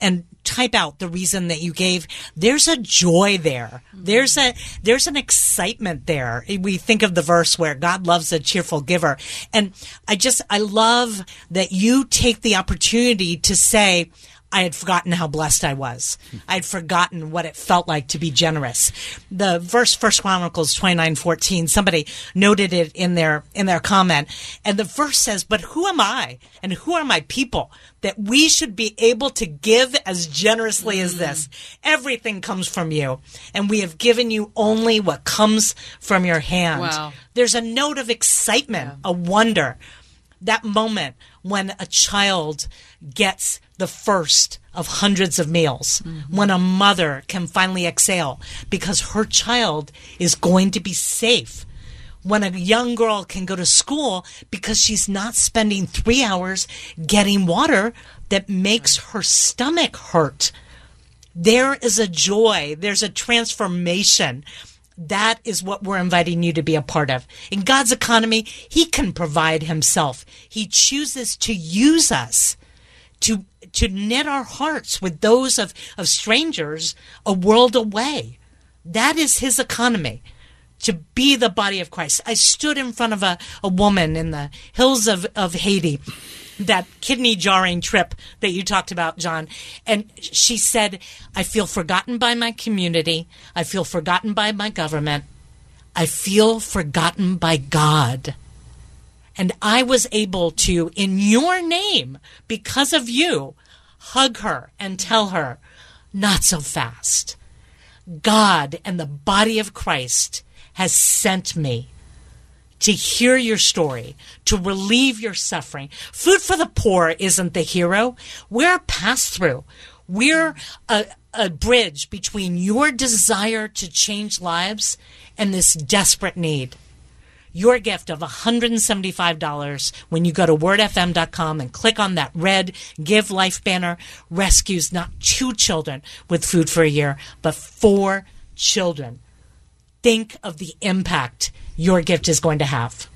and type out the reason that you gave there's a joy there. There's a there's an excitement there. We think of the verse where god loves a cheerful giver. And i just i love that you take the opportunity to say I had forgotten how blessed I was. I had forgotten what it felt like to be generous. The verse First Chronicles twenty nine fourteen. Somebody noted it in their in their comment, and the verse says, "But who am I, and who are my people that we should be able to give as generously as mm. this? Everything comes from you, and we have given you only what comes from your hand." Wow. There's a note of excitement, a wonder that moment when a child gets the first of hundreds of meals, mm-hmm. when a mother can finally exhale because her child is going to be safe. When a young girl can go to school because she's not spending three hours getting water that makes her stomach hurt. There is a joy, there's a transformation that is what we're inviting you to be a part of. In God's economy, He can provide Himself. He chooses to use us to to knit our hearts with those of, of strangers a world away. That is His economy. To be the body of Christ. I stood in front of a, a woman in the hills of, of Haiti that kidney jarring trip that you talked about, John. And she said, I feel forgotten by my community. I feel forgotten by my government. I feel forgotten by God. And I was able to, in your name, because of you, hug her and tell her, not so fast. God and the body of Christ has sent me to hear your story, to relieve your suffering. Food for the poor isn't the hero. We're a pass through. We're a, a bridge between your desire to change lives and this desperate need. Your gift of $175 when you go to wordfm.com and click on that red Give Life banner rescues not two children with food for a year, but four children. Think of the impact your gift is going to have.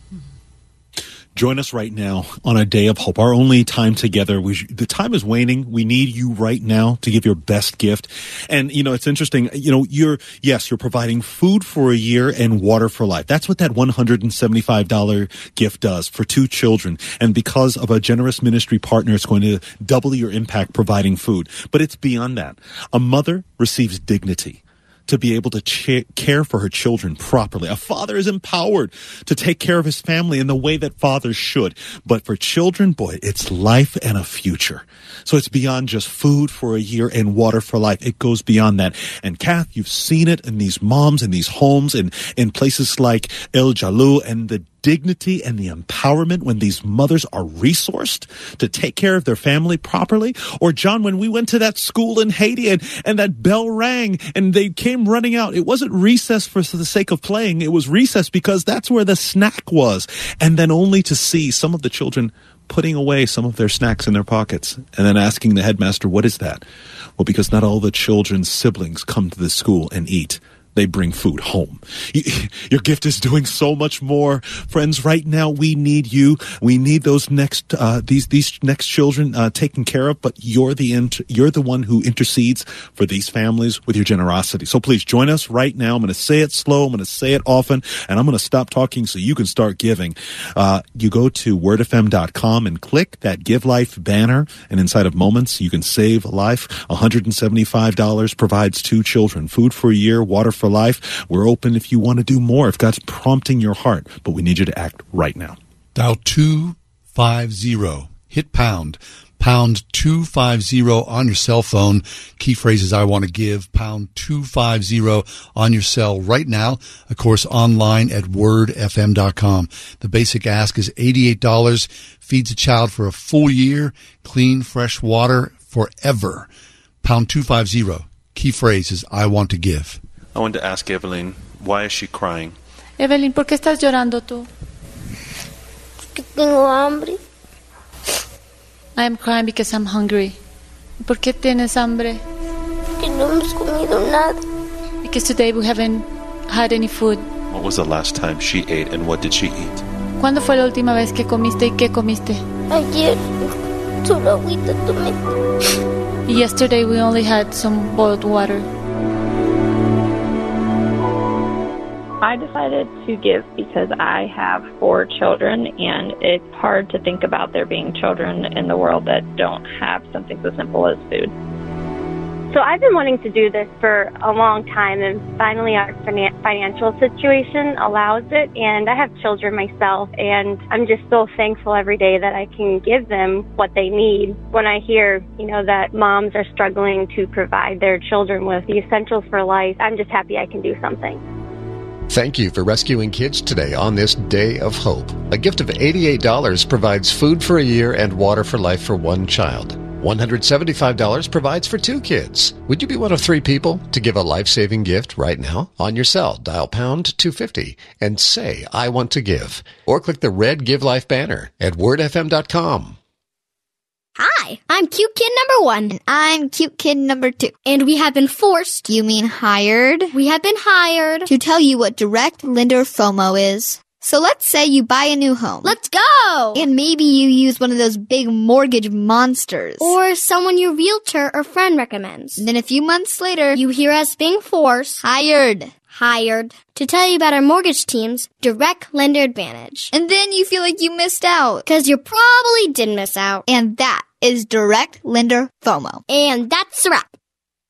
Join us right now on a day of hope. Our only time together. We, the time is waning. We need you right now to give your best gift. And, you know, it's interesting. You know, you're, yes, you're providing food for a year and water for life. That's what that $175 gift does for two children. And because of a generous ministry partner, it's going to double your impact providing food. But it's beyond that. A mother receives dignity to be able to care for her children properly. A father is empowered to take care of his family in the way that fathers should. But for children, boy, it's life and a future. So it's beyond just food for a year and water for life. It goes beyond that. And Kath, you've seen it in these moms in these homes and in places like El Jalou and the dignity and the empowerment when these mothers are resourced to take care of their family properly? Or John, when we went to that school in Haiti and, and that bell rang and they came running out, it wasn't recess for the sake of playing. It was recess because that's where the snack was. And then only to see some of the children putting away some of their snacks in their pockets and then asking the headmaster, what is that? Well, because not all the children's siblings come to the school and eat they bring food home. Your gift is doing so much more, friends. Right now, we need you. We need those next uh, these these next children uh, taken care of. But you're the inter- you're the one who intercedes for these families with your generosity. So please join us right now. I'm going to say it slow. I'm going to say it often, and I'm going to stop talking so you can start giving. Uh, you go to wordfm.com and click that Give Life banner, and inside of moments, you can save a life. $175 provides two children food for a year, water for life. We're open if you want to do more, if God's prompting your heart, but we need you to act right now. Dial 250. Hit pound. Pound 250 on your cell phone. Key phrases I want to give. Pound 250 on your cell right now. Of course, online at wordfm.com. The basic ask is $88. Feeds a child for a full year. Clean, fresh water forever. Pound 250. Key phrase is I want to give. I want to ask Evelyn, why is she crying? Evelyn, ¿por qué estás llorando tú? Porque tengo hambre. I am crying because I'm hungry. ¿Por qué tienes hambre? Porque no hemos comido nada. Because today we haven't had any food. What was the last time she ate and what did she eat? ¿Cuándo fue la última vez que comiste y qué comiste? Ayer solo agüita tomé. Yesterday we only had some boiled water. I decided to give because I have four children, and it's hard to think about there being children in the world that don't have something so simple as food. So I've been wanting to do this for a long time, and finally our finan- financial situation allows it. And I have children myself, and I'm just so thankful every day that I can give them what they need. When I hear, you know, that moms are struggling to provide their children with the essentials for life, I'm just happy I can do something. Thank you for rescuing kids today on this day of hope. A gift of $88 provides food for a year and water for life for one child. $175 provides for two kids. Would you be one of three people to give a life saving gift right now? On your cell, dial pound 250 and say, I want to give. Or click the red Give Life banner at wordfm.com. Hi, I'm cute kid number one. And I'm cute kid number two. And we have been forced. You mean hired? We have been hired to tell you what direct lender FOMO is. So let's say you buy a new home. Let's go! And maybe you use one of those big mortgage monsters. Or someone your realtor or friend recommends. And then a few months later, you hear us being forced. Hired. Hired. To tell you about our mortgage team's direct lender advantage. And then you feel like you missed out. Cause you probably did miss out. And that is direct lender FOMO. And that's a wrap.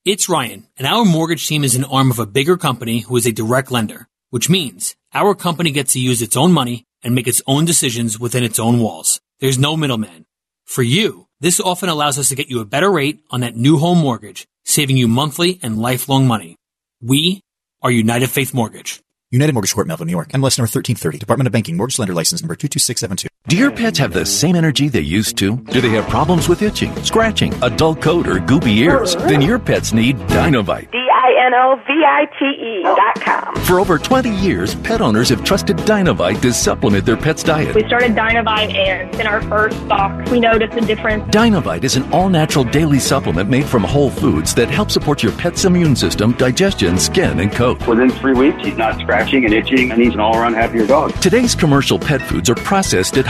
It's Ryan, and our mortgage team is an arm of a bigger company who is a direct lender, which means our company gets to use its own money and make its own decisions within its own walls. There's no middleman. For you, this often allows us to get you a better rate on that new home mortgage, saving you monthly and lifelong money. We are United Faith Mortgage. United Mortgage Corp, Melville, New York. MLS number 1330. Department of Banking. Mortgage Lender License number 22672. Do your pets have the same energy they used to? Do they have problems with itching, scratching, a dull coat, or goopy ears? Then your pets need Dinovite. D-I-N-O-V-I-T-E dot com. For over 20 years, pet owners have trusted Dinovite to supplement their pet's diet. We started Dinovite, and in our first box, we noticed a difference. Dinovite is an all natural daily supplement made from whole foods that help support your pet's immune system, digestion, skin, and coat. Within three weeks, he's not scratching and itching, and he's an all around happier dog. Today's commercial pet foods are processed at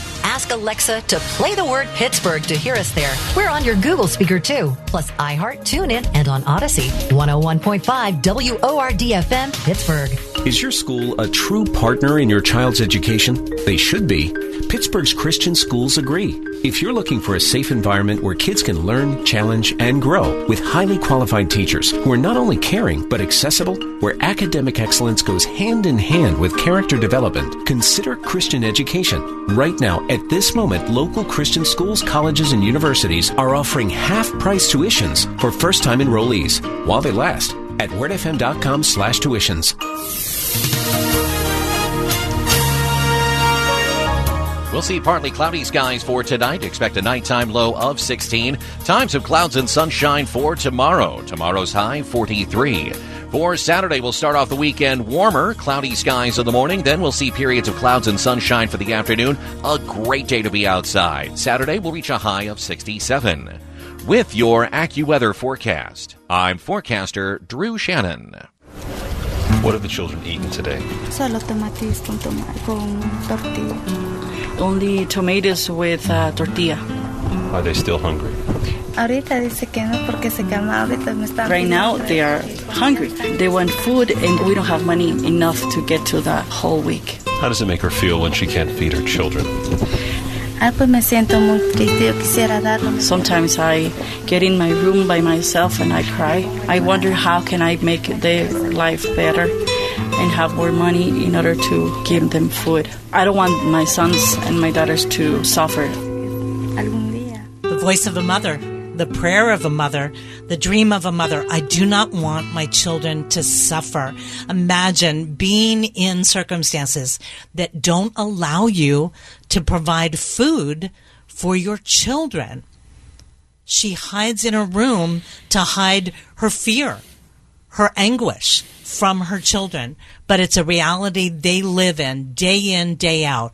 Ask Alexa to play the word Pittsburgh to hear us there. We're on your Google speaker too, plus iHeart, TuneIn, and on Audacy. 101.5 WORD-FM, Pittsburgh. Is your school a true partner in your child's education? They should be. Pittsburgh's Christian schools agree. If you're looking for a safe environment where kids can learn, challenge, and grow with highly qualified teachers who are not only caring but accessible, where academic excellence goes hand in hand with character development, consider Christian education. Right now, at this moment, local Christian schools, colleges, and universities are offering half price tuitions for first time enrollees while they last at wordfm.com slash tuitions. We'll see partly cloudy skies for tonight. Expect a nighttime low of 16. Times of clouds and sunshine for tomorrow. Tomorrow's high 43. For Saturday, we'll start off the weekend warmer, cloudy skies in the morning. Then we'll see periods of clouds and sunshine for the afternoon. A great day to be outside. Saturday will reach a high of 67. With your AccuWeather forecast, I'm forecaster Drew Shannon. What have the children eaten today? Solo tomates con, toma- con tortilla. Only tomatoes with uh, tortilla. Are they still hungry? Ahorita dice que no porque se calma. Ahorita me están Right now, they are hungry. They want food, and we don't have money enough to get to the whole week. How does it make her feel when she can't feed her children? Ah, pues me siento muy triste. Yo quisiera darlo. Sometimes I get in my room by myself and I cry. I wonder how can I make their life better and have more money in order to give them food. I don't want my sons and my daughters to suffer. The voice of a mother, the prayer of a mother, the dream of a mother. I do not want my children to suffer. Imagine being in circumstances that don't allow you to provide food for your children. She hides in her room to hide her fear, her anguish from her children. But it's a reality they live in day in, day out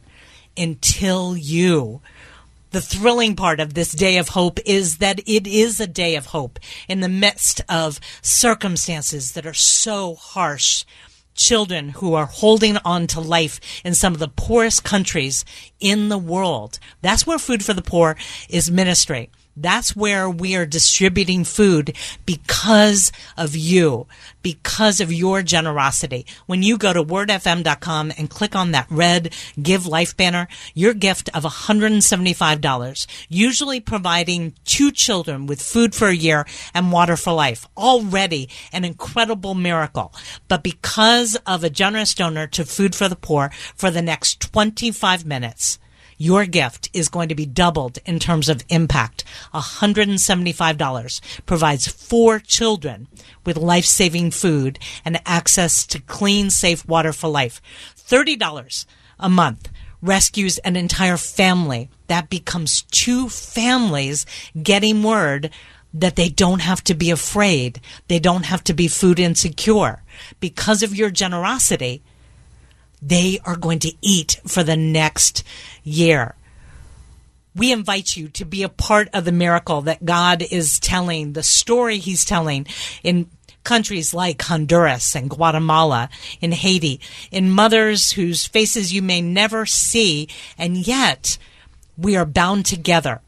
until you the thrilling part of this day of hope is that it is a day of hope in the midst of circumstances that are so harsh. Children who are holding on to life in some of the poorest countries in the world. That's where Food for the Poor is ministry. That's where we are distributing food because of you, because of your generosity. When you go to wordfm.com and click on that red Give Life banner, your gift of $175, usually providing two children with food for a year and water for life. Already an incredible miracle. But because of a generous donor to Food for the Poor for the next 25 minutes, your gift is going to be doubled in terms of impact. $175 provides four children with life saving food and access to clean, safe water for life. $30 a month rescues an entire family. That becomes two families getting word that they don't have to be afraid. They don't have to be food insecure. Because of your generosity, they are going to eat for the next year. We invite you to be a part of the miracle that God is telling, the story He's telling in countries like Honduras and Guatemala, in Haiti, in mothers whose faces you may never see, and yet we are bound together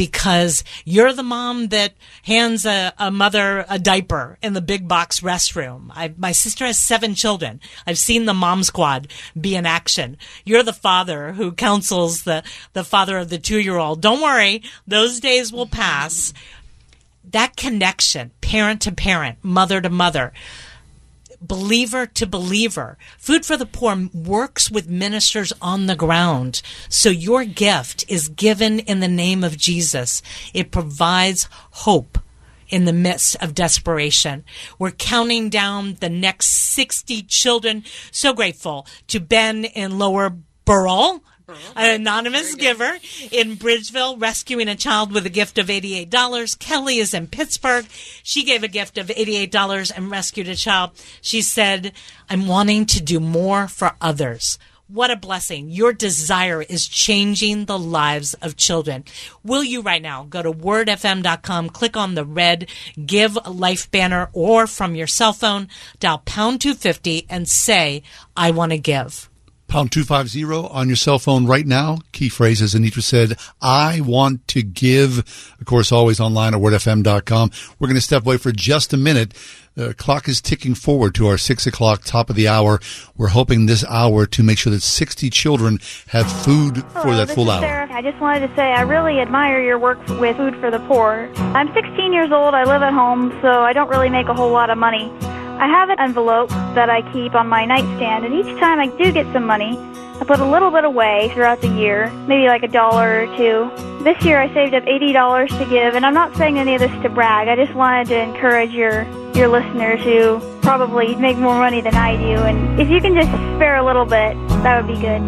because you're the mom that hands a, a mother a diaper in the big box restroom. I, my sister has seven children. I've seen the mom squad be in action. You're the father who counsels the, the father of the two year old. Don't worry, those days will pass. That connection, parent to parent, mother to mother, believer to believer. Food for the Poor works with ministers on the ground. So your gift is given in the name of Jesus. It provides hope in the midst of desperation. We're counting down the next 60 children. So grateful to Ben in Lower Burrell an anonymous giver in Bridgeville rescuing a child with a gift of $88. Kelly is in Pittsburgh. She gave a gift of $88 and rescued a child. She said, I'm wanting to do more for others. What a blessing. Your desire is changing the lives of children. Will you right now go to wordfm.com, click on the red Give Life banner, or from your cell phone, dial pound 250 and say, I want to give. Pound 250 on your cell phone right now. Key phrase, as Anitra said, I want to give. Of course, always online at wordfm.com. We're going to step away for just a minute. The clock is ticking forward to our six o'clock top of the hour. We're hoping this hour to make sure that 60 children have food for Hello, that full hour. Sarah. I just wanted to say I really admire your work with Food for the Poor. I'm 16 years old. I live at home, so I don't really make a whole lot of money. I have an envelope that I keep on my nightstand, and each time I do get some money, I put a little bit away throughout the year, maybe like a dollar or two. This year I saved up $80 to give, and I'm not saying any of this to brag. I just wanted to encourage your your listeners who probably make more money than I do, and if you can just spare a little bit, that would be good.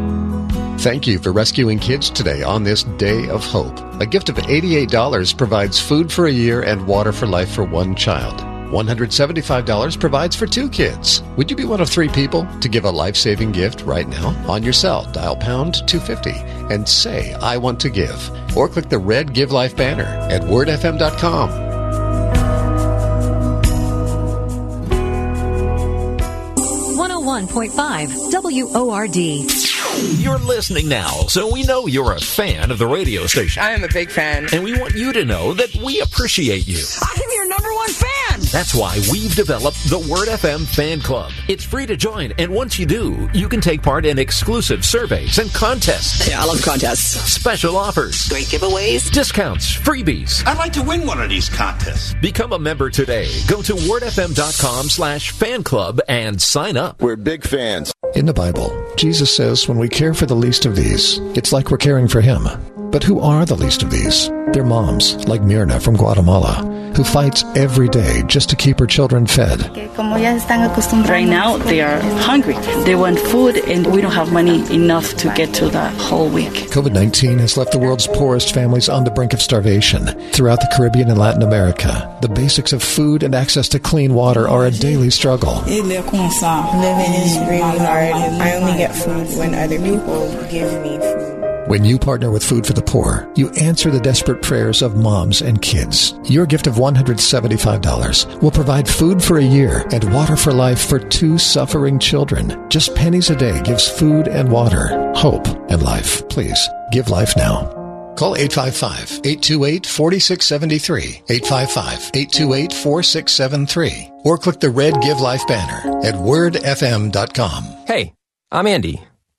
Thank you for rescuing kids today on this day of hope. A gift of $88 provides food for a year and water for life for one child. $175 provides for two kids. Would you be one of three people to give a life saving gift right now? On your cell, dial pound 250 and say, I want to give. Or click the red Give Life banner at wordfm.com. 101.5 WORD. You're listening now, so we know you're a fan of the radio station. I am a big fan. And we want you to know that we appreciate you. I'm That's why we've developed the Word FM Fan Club. It's free to join, and once you do, you can take part in exclusive surveys and contests. Yeah, I love contests. Special offers. Great giveaways. Discounts. Freebies. I'd like to win one of these contests. Become a member today. Go to wordfm.com slash fan club and sign up. We're big fans. In the Bible, Jesus says when we care for the least of these, it's like we're caring for Him. But who are the least of these? They're moms, like Mirna from Guatemala, who fights every day just to keep her children fed. Right now, they are hungry. They want food, and we don't have money enough to get to the whole week. COVID 19 has left the world's poorest families on the brink of starvation. Throughout the Caribbean and Latin America, the basics of food and access to clean water are a daily struggle. Living is really hard. I only get food when other people give me food. When you partner with Food for the Poor, you answer the desperate prayers of moms and kids. Your gift of $175 will provide food for a year and water for life for two suffering children. Just pennies a day gives food and water, hope and life. Please give life now. Call 855 828 4673, 855 828 4673, or click the red Give Life banner at wordfm.com. Hey, I'm Andy.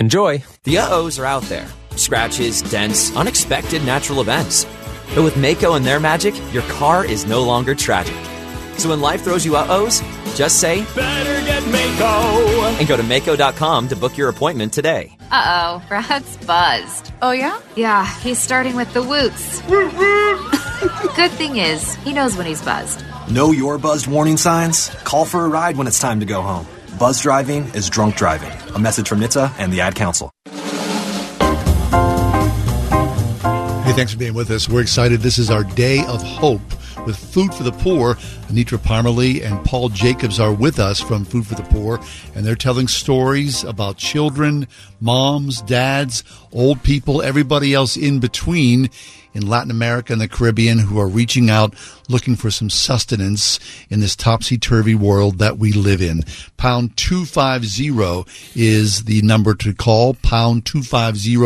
Enjoy. The uh-ohs are out there. Scratches, dents, unexpected natural events. But with Maaco and their magic, your car is no longer tragic. So when life throws you uh-ohs, just say, Better get Maaco! and go to Maaco.com to book your appointment today. Uh oh, Brad's buzzed. Oh, yeah? Yeah, he's starting with the woots. Good thing is, he knows when he's buzzed. Know your buzzed warning signs? Call for a ride when it's time to go home. Buzz driving is drunk driving. A message from NHTSA and the Ad Council. Hey, thanks for being with us. We're excited. This is our day of hope with Food for the Poor. Anitra Parmalee and Paul Jacobs are with us from Food for the Poor, and they're telling stories about children, moms, dads, old people, everybody else in between in Latin America and the Caribbean who are reaching out looking for some sustenance in this topsy turvy world that we live in. Pound 250 is the number to call. Pound 250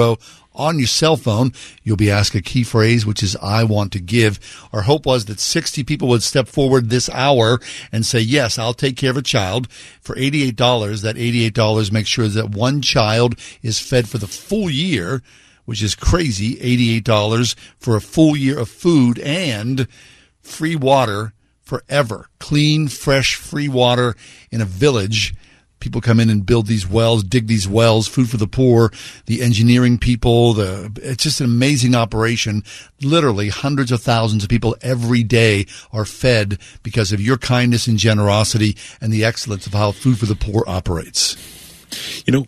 on your cell phone. You'll be asked a key phrase, which is I want to give. Our hope was that 60 people would step forward this hour and say, yes, I'll take care of a child for $88. That $88 makes sure that one child is fed for the full year, which is crazy. $88 for a full year of food and free water forever. Clean, fresh, free water in a village people come in and build these wells, dig these wells, food for the poor, the engineering people, the it's just an amazing operation. Literally hundreds of thousands of people every day are fed because of your kindness and generosity and the excellence of how food for the poor operates. You know,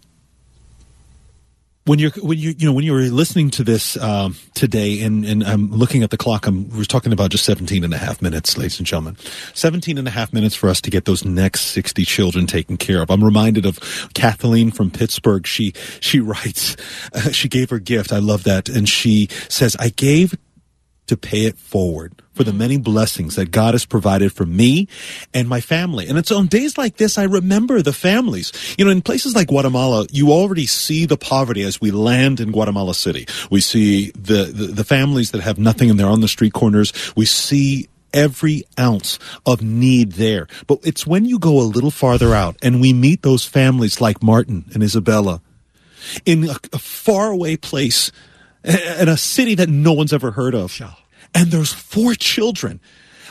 when you're when you you know when you were listening to this um, today and and I'm looking at the clock I'm we're talking about just 17 and a half minutes ladies and gentlemen. 17 and a half minutes for us to get those next 60 children taken care of. I'm reminded of Kathleen from Pittsburgh. She she writes uh, she gave her gift. I love that. And she says I gave to pay it forward for the mm-hmm. many blessings that God has provided for me and my family. And it's on days like this, I remember the families. You know, in places like Guatemala, you already see the poverty as we land in Guatemala City. We see the, the, the families that have nothing and they're on the street corners. We see every ounce of need there. But it's when you go a little farther out and we meet those families like Martin and Isabella in a, a faraway place in a city that no one's ever heard of. And there's four children.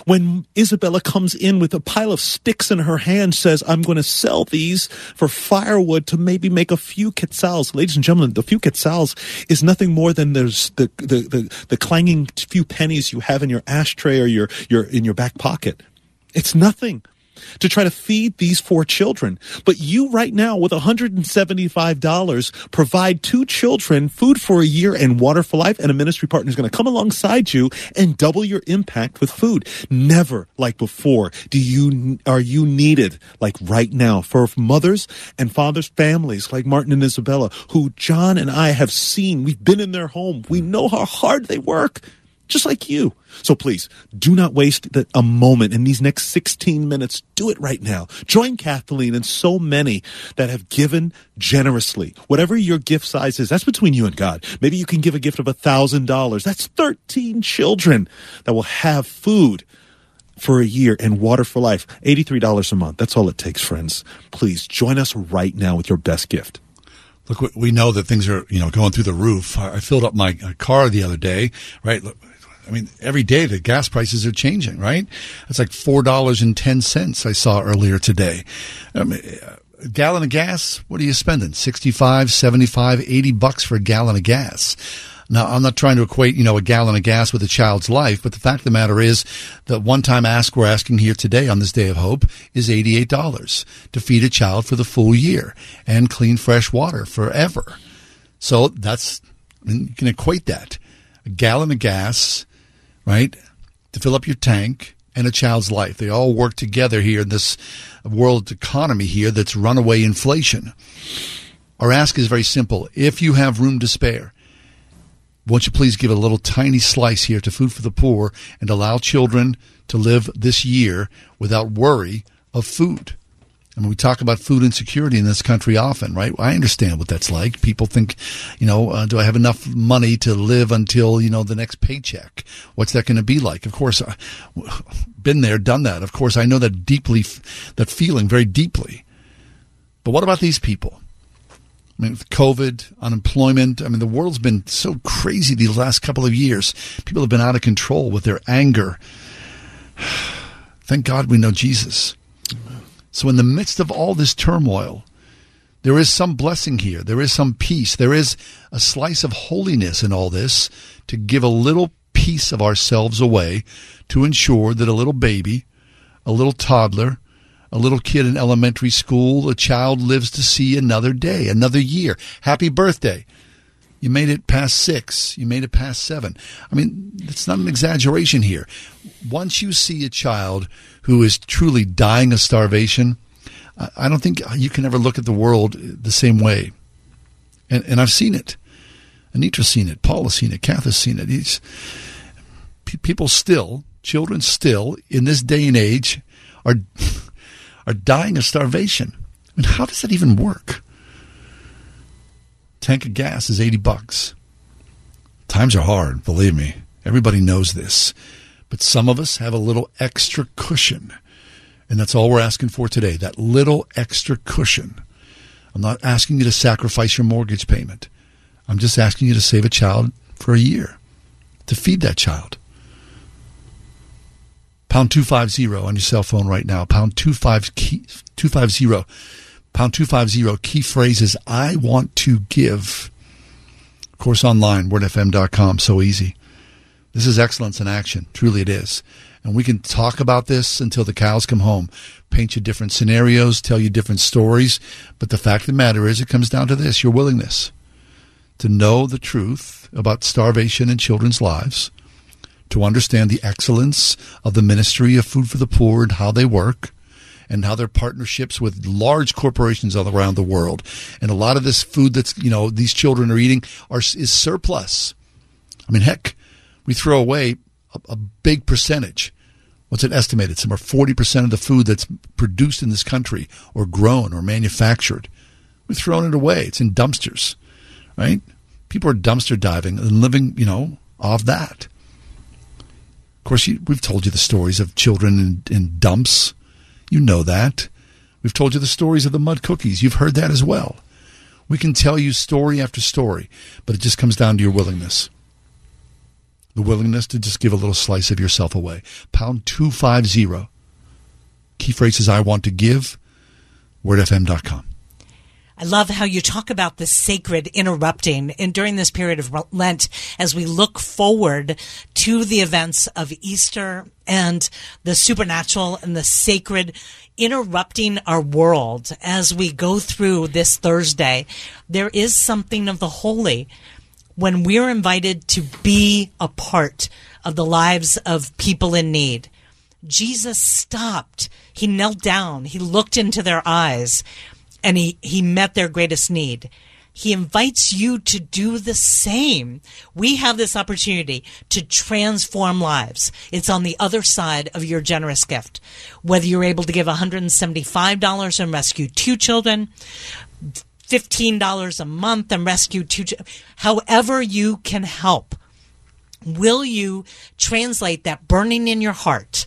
When Isabella comes in with a pile of sticks in her hand, says, I'm going to sell these for firewood to maybe make a few quetzals. Ladies and gentlemen, the few quetzals is nothing more than there's the, the, the, the clanging few pennies you have in your ashtray or your, your, in your back pocket. It's nothing to try to feed these four children. But you right now with $175 provide two children food for a year and water for life and a ministry partner is going to come alongside you and double your impact with food. Never like before do you are you needed like right now for mothers and fathers families like Martin and Isabella who John and I have seen. We've been in their home. We know how hard they work just like you. So please do not waste the, a moment in these next 16 minutes. Do it right now. Join Kathleen and so many that have given generously. Whatever your gift size is, that's between you and God. Maybe you can give a gift of a thousand dollars. That's 13 children that will have food for a year and water for life. $83 a month. That's all it takes, friends. Please join us right now with your best gift. Look, we know that things are, you know, going through the roof. I filled up my uh, car the other day, right? I mean, every day the gas prices are changing, right? It's like four dollars and ten cents. I saw earlier today. Mean, a gallon of gas. What are you spending? 65, 75, 80 bucks for a gallon of gas. Now, I'm not trying to equate, you know, a gallon of gas with a child's life, but the fact of the matter is that one time ask we're asking here today on this day of hope is $88 to feed a child for the full year and clean fresh water forever. So that's, you can equate that. A gallon of gas, right, to fill up your tank and a child's life. They all work together here in this world economy here that's runaway inflation. Our ask is very simple. If you have room to spare, won't you please give a little tiny slice here to Food for the Poor and allow children to live this year without worry of food? I mean, we talk about food insecurity in this country often, right? I understand what that's like. People think, you know, uh, do I have enough money to live until, you know, the next paycheck? What's that going to be like? Of course, I've been there, done that. Of course, I know that deeply, that feeling very deeply. But what about these people? I mean, with COVID, unemployment. I mean, the world's been so crazy these last couple of years. People have been out of control with their anger. Thank God we know Jesus. So, in the midst of all this turmoil, there is some blessing here. There is some peace. There is a slice of holiness in all this to give a little piece of ourselves away to ensure that a little baby, a little toddler, a little kid in elementary school, a child lives to see another day, another year. Happy birthday. You made it past six. You made it past seven. I mean, it's not an exaggeration here. Once you see a child who is truly dying of starvation, I don't think you can ever look at the world the same way. And, and I've seen it. Anita's seen it. Paul has seen it. Kath has seen it. He's, people still, children still, in this day and age, are are dying of starvation. I mean, how does that even work? Tank of gas is eighty bucks. Times are hard, believe me. Everybody knows this. But some of us have a little extra cushion. And that's all we're asking for today that little extra cushion. I'm not asking you to sacrifice your mortgage payment. I'm just asking you to save a child for a year to feed that child. Pound 250 on your cell phone right now. Pound 25 key, 250. Pound 250. Key phrase is I want to give. Of course, online, wordfm.com. So easy. This is excellence in action. Truly it is. And we can talk about this until the cows come home, paint you different scenarios, tell you different stories. But the fact of the matter is, it comes down to this your willingness to know the truth about starvation in children's lives, to understand the excellence of the ministry of Food for the Poor and how they work, and how their partnerships with large corporations all around the world. And a lot of this food that's, you know, these children are eating are, is surplus. I mean, heck, we throw away a, a big percentage. What's it estimated? Somewhere 40% of the food that's produced in this country or grown or manufactured. We've thrown it away. It's in dumpsters, right? People are dumpster diving and living, you know, off that. Of course, you, we've told you the stories of children in, in dumps. You know that. We've told you the stories of the mud cookies. You've heard that as well. We can tell you story after story, but it just comes down to your willingness. The willingness to just give a little slice of yourself away. Pound 250. Key phrase is I want to give. WordFM.com. I love how you talk about the sacred interrupting and during this period of Lent as we look forward to the events of Easter and the supernatural and the sacred interrupting our world as we go through this Thursday. There is something of the holy when we're invited to be a part of the lives of people in need. Jesus stopped. He knelt down. He looked into their eyes and he, he met their greatest need. He invites you to do the same. We have this opportunity to transform lives. It's on the other side of your generous gift. Whether you're able to give $175 and rescue two children, $15 a month and rescue two, however you can help. Will you translate that burning in your heart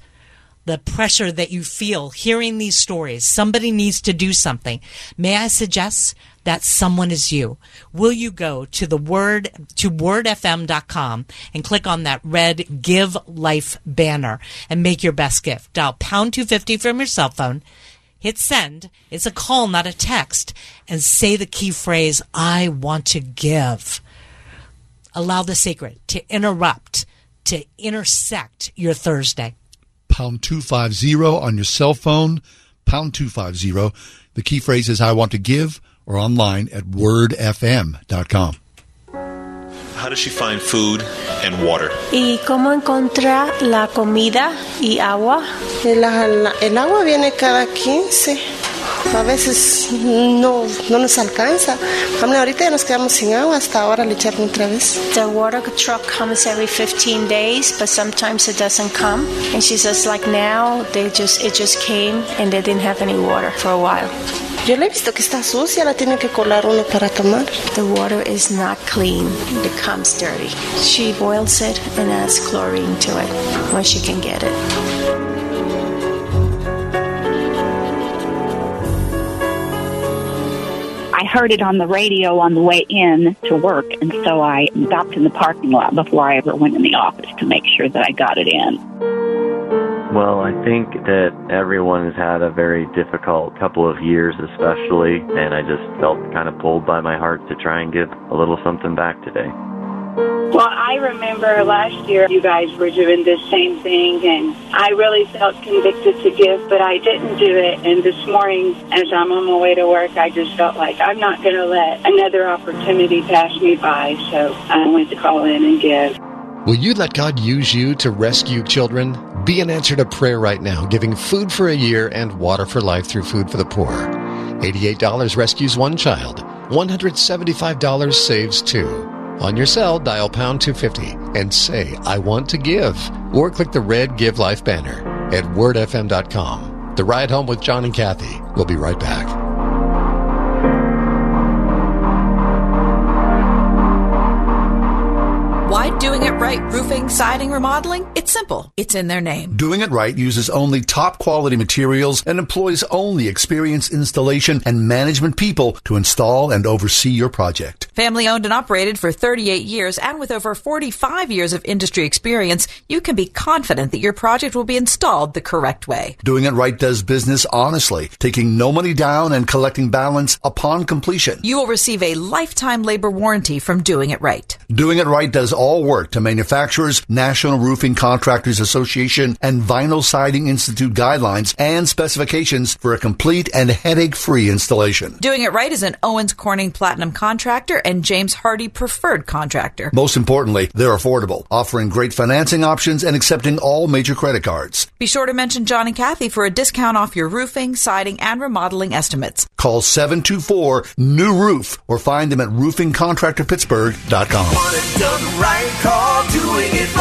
the pressure that you feel hearing these stories. Somebody needs to do something. May I suggest that someone is you? Will you go to the word to wordfm.com and click on that red give life banner and make your best gift? Dial pound 250 from your cell phone. Hit send. It's a call, not a text. And say the key phrase, I want to give. Allow the sacred to interrupt, to intersect your Thursday pound 250 on your cell phone, pound 250. The key phrase is I want to give or online at wordfm.com. How does she find food and water? ¿Y cómo encontrar la comida y agua? El, el agua viene cada 15. A veces no, no nos alcanza. ahorita ya nos quedamos sin agua, hasta ahora le echaron otra vez. The water truck comes every 15 days, but sometimes it doesn't come. And she says like now, they just it just came and they didn't have any water for a while. Yo le he visto que está sucia, la tiene que colar uno para tomar. The water is not clean. It comes dirty. She boils it and adds chlorine to it when she can get it. I heard it on the radio on the way in to work, and so I stopped in the parking lot before I ever went in the office to make sure that I got it in. Well, I think that everyone has had a very difficult couple of years, especially, and I just felt kind of pulled by my heart to try and give a little something back today. Well, I remember last year you guys were doing this same thing, and I really felt convicted to give, but I didn't do it. And this morning, as I'm on my way to work, I just felt like I'm not going to let another opportunity pass me by, so I went to call in and give. Will you let God use you to rescue children? Be an answer to prayer right now, giving food for a year and water for life through Food for the Poor. $88 rescues one child, $175 saves two. On your cell, dial pound 250 and say, I want to give, or click the red Give Life banner at wordfm.com. The Ride Home with John and Kathy. We'll be right back. Siding, remodeling? It's simple. It's in their name. Doing it right uses only top quality materials and employs only experienced installation and management people to install and oversee your project. Family owned and operated for 38 years and with over 45 years of industry experience, you can be confident that your project will be installed the correct way. Doing it right does business honestly, taking no money down and collecting balance upon completion. You will receive a lifetime labor warranty from doing it right. Doing it right does all work to manufacturers, National Roofing Contractors Association, and Vinyl Siding Institute guidelines and specifications for a complete and headache-free installation. Doing it right is an Owens Corning Platinum contractor and James Hardie preferred contractor. Most importantly, they're affordable, offering great financing options and accepting all major credit cards. Be sure to mention John and Kathy for a discount off your roofing, siding, and remodeling estimates. Call 724 New Roof or find them at roofingcontractorpittsburgh.com.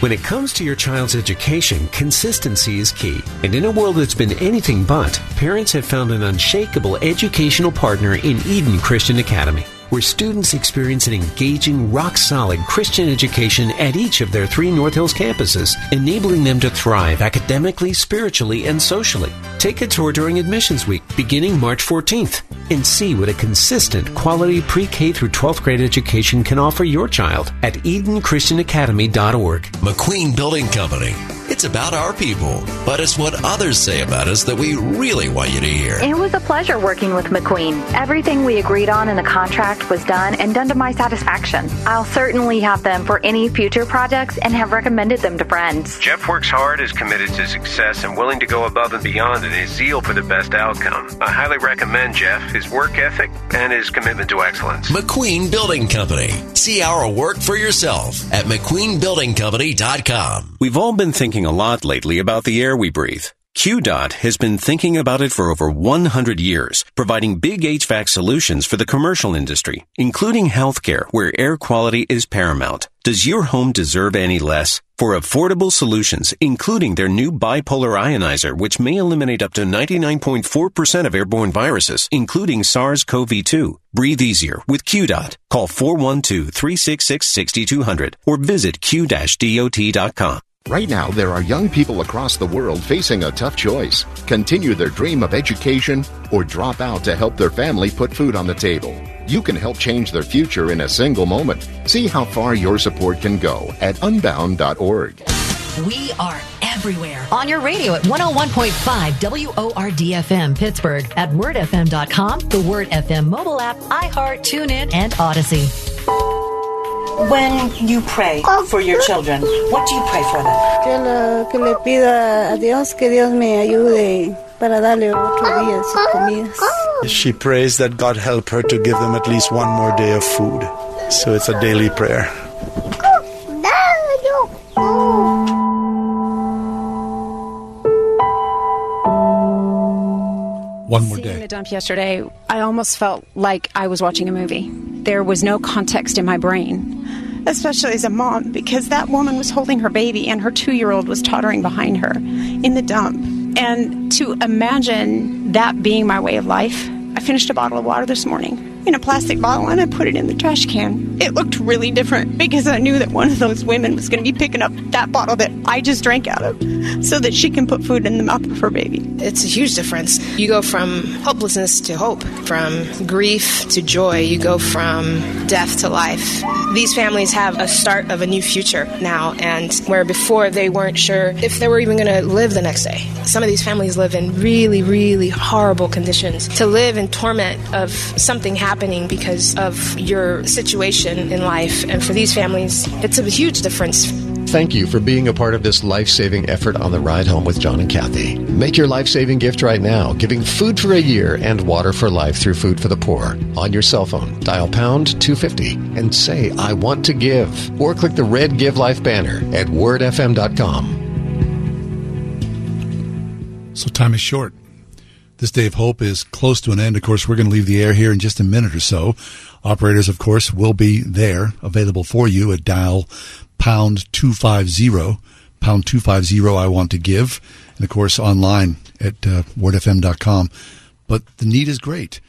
When it comes to your child's education, consistency is key. And in a world that's been anything but, parents have found an unshakable educational partner in Eden Christian Academy where students experience an engaging, rock solid Christian education at each of their three North Hills campuses, enabling them to thrive academically, spiritually, and socially. Take a tour during admissions week, beginning March 14th, and see what a consistent, quality pre K through 12th grade education can offer your child at EdenChristianAcademy.org. McQueen Building Company. It's about our people, but it's what others say about us that we really want you to hear. It was a pleasure working with McQueen. Everything we agreed on in the contract was done and done to my satisfaction. I'll certainly have them for any future projects and have recommended them to friends. Jeff works hard, is committed to success, and willing to go above and beyond in his zeal for the best outcome. I highly recommend Jeff, his work ethic, and his commitment to excellence. McQueen Building Company. See our work for yourself at McQueenBuildingCompany.com. We've all been thinking a lot lately about the air we breathe. QDOT has been thinking about it for over 100 years, providing big HVAC solutions for the commercial industry, including healthcare, where air quality is paramount. Does your home deserve any less? For affordable solutions, including their new bipolar ionizer, which may eliminate up to 99.4% of airborne viruses, including SARS-CoV-2. Breathe easier with QDOT. Call 412-366-6200 or visit q-dot.com. Right now, there are young people across the world facing a tough choice continue their dream of education or drop out to help their family put food on the table. You can help change their future in a single moment. See how far your support can go at unbound.org. We are everywhere. On your radio at 101.5 WORDFM Pittsburgh, at wordfm.com, the Word FM mobile app, iHeart, TuneIn, and Audacy. When you pray for your children, what do you pray for them? Que, la, que le pida a Dios que Dios me ayude para darle otro día sus comidas. She prays that God help her to give them at least one more day of food. So it's a daily prayer. One more day. Seeing day. the dump yesterday, I almost felt like I was watching a movie. There was no context in my brain, especially as a mom, because that woman was holding her baby and her two year old was tottering behind her in the dump. And to imagine that being my way of life, I finished a bottle of water this morning in a plastic bottle and I put it in the trash can. It looked really different because I knew that one of those women was going to be picking up that bottle that I just drank out of so that she can put food in the mouth of her baby. It's a huge difference. You go from hopelessness to hope, from grief to joy. You go from death to life. These families have a start of a new future now, and where before they weren't sure if they were even going to live the next day. Some of these families live in really, really horrible conditions. To live in torment of something happening because of your situation in life, and for these families, it's a huge difference. Thank you for being a part of this life saving effort on the ride home with John and Kathy. Make your life saving gift right now, giving food for a year and water for life through Food for the Poor. On your cell phone, dial pound 250 and say, I want to give, or click the red Give Life banner at wordfm.com. So time is short. This Day of Hope is close to an end. Of course, we're going to leave the air here in just a minute or so. Operators, of course, will be there available for you at dial pound 250, pound 250 I want to give, and of course online at uh, wordfm.com. But the need is great.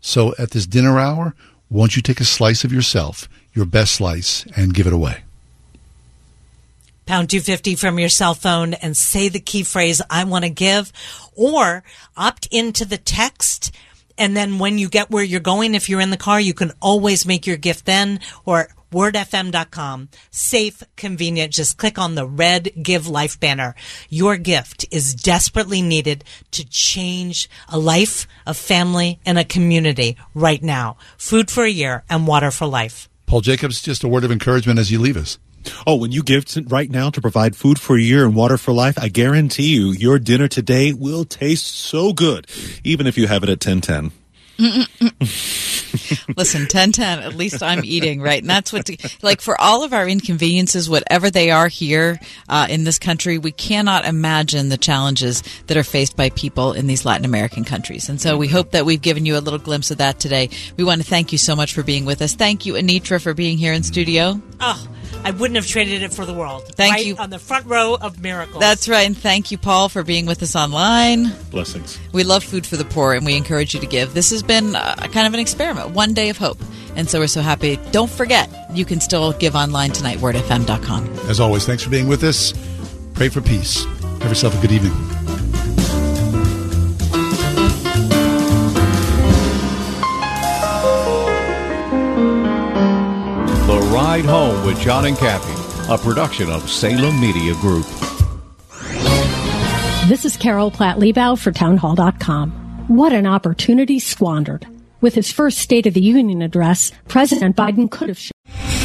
So at this dinner hour, won't you take a slice of yourself, your best slice, and give it away? pound 250 from your cell phone and say the key phrase I want to give or opt into the text. And then when you get where you're going if you're in the car you can always make your gift then or wordfm.com safe convenient. Just click on the red give life banner. Your gift is desperately needed to change a life a family and a community right now. Food for a year and water for life. Paul Jacobs, just a word of encouragement as you leave us. Oh, when you give t- right now to provide food for a year and water for life, I guarantee you your dinner today will taste so good, even if you have it at 1010. Listen, 1010, at least I'm eating, right? And that's what, like, for all of our inconveniences, whatever they are here uh, in this country, we cannot imagine the challenges that are faced by people in these Latin American countries. And so we hope that we've given you a little glimpse of that today. We want to thank you so much for being with us. Thank you, Anitra, for being here in studio. oh I wouldn't have traded it for the world. Thank right you. On the front row of miracles. That's right. And thank you, Paul, for being with us online. Blessings. We love food for the poor and we encourage you to give. This has been uh, kind of an experiment, one day of hope. And so we're so happy. Don't forget, you can still give online tonight, wordfm.com. As always, thanks for being with us. Pray for peace. Have yourself a good evening. Ride Home with John and Kathy, a production of Salem Media Group. This is Carol Platt Liebau for Townhall.com. What an opportunity squandered. With his first State of the Union address, President Biden could have.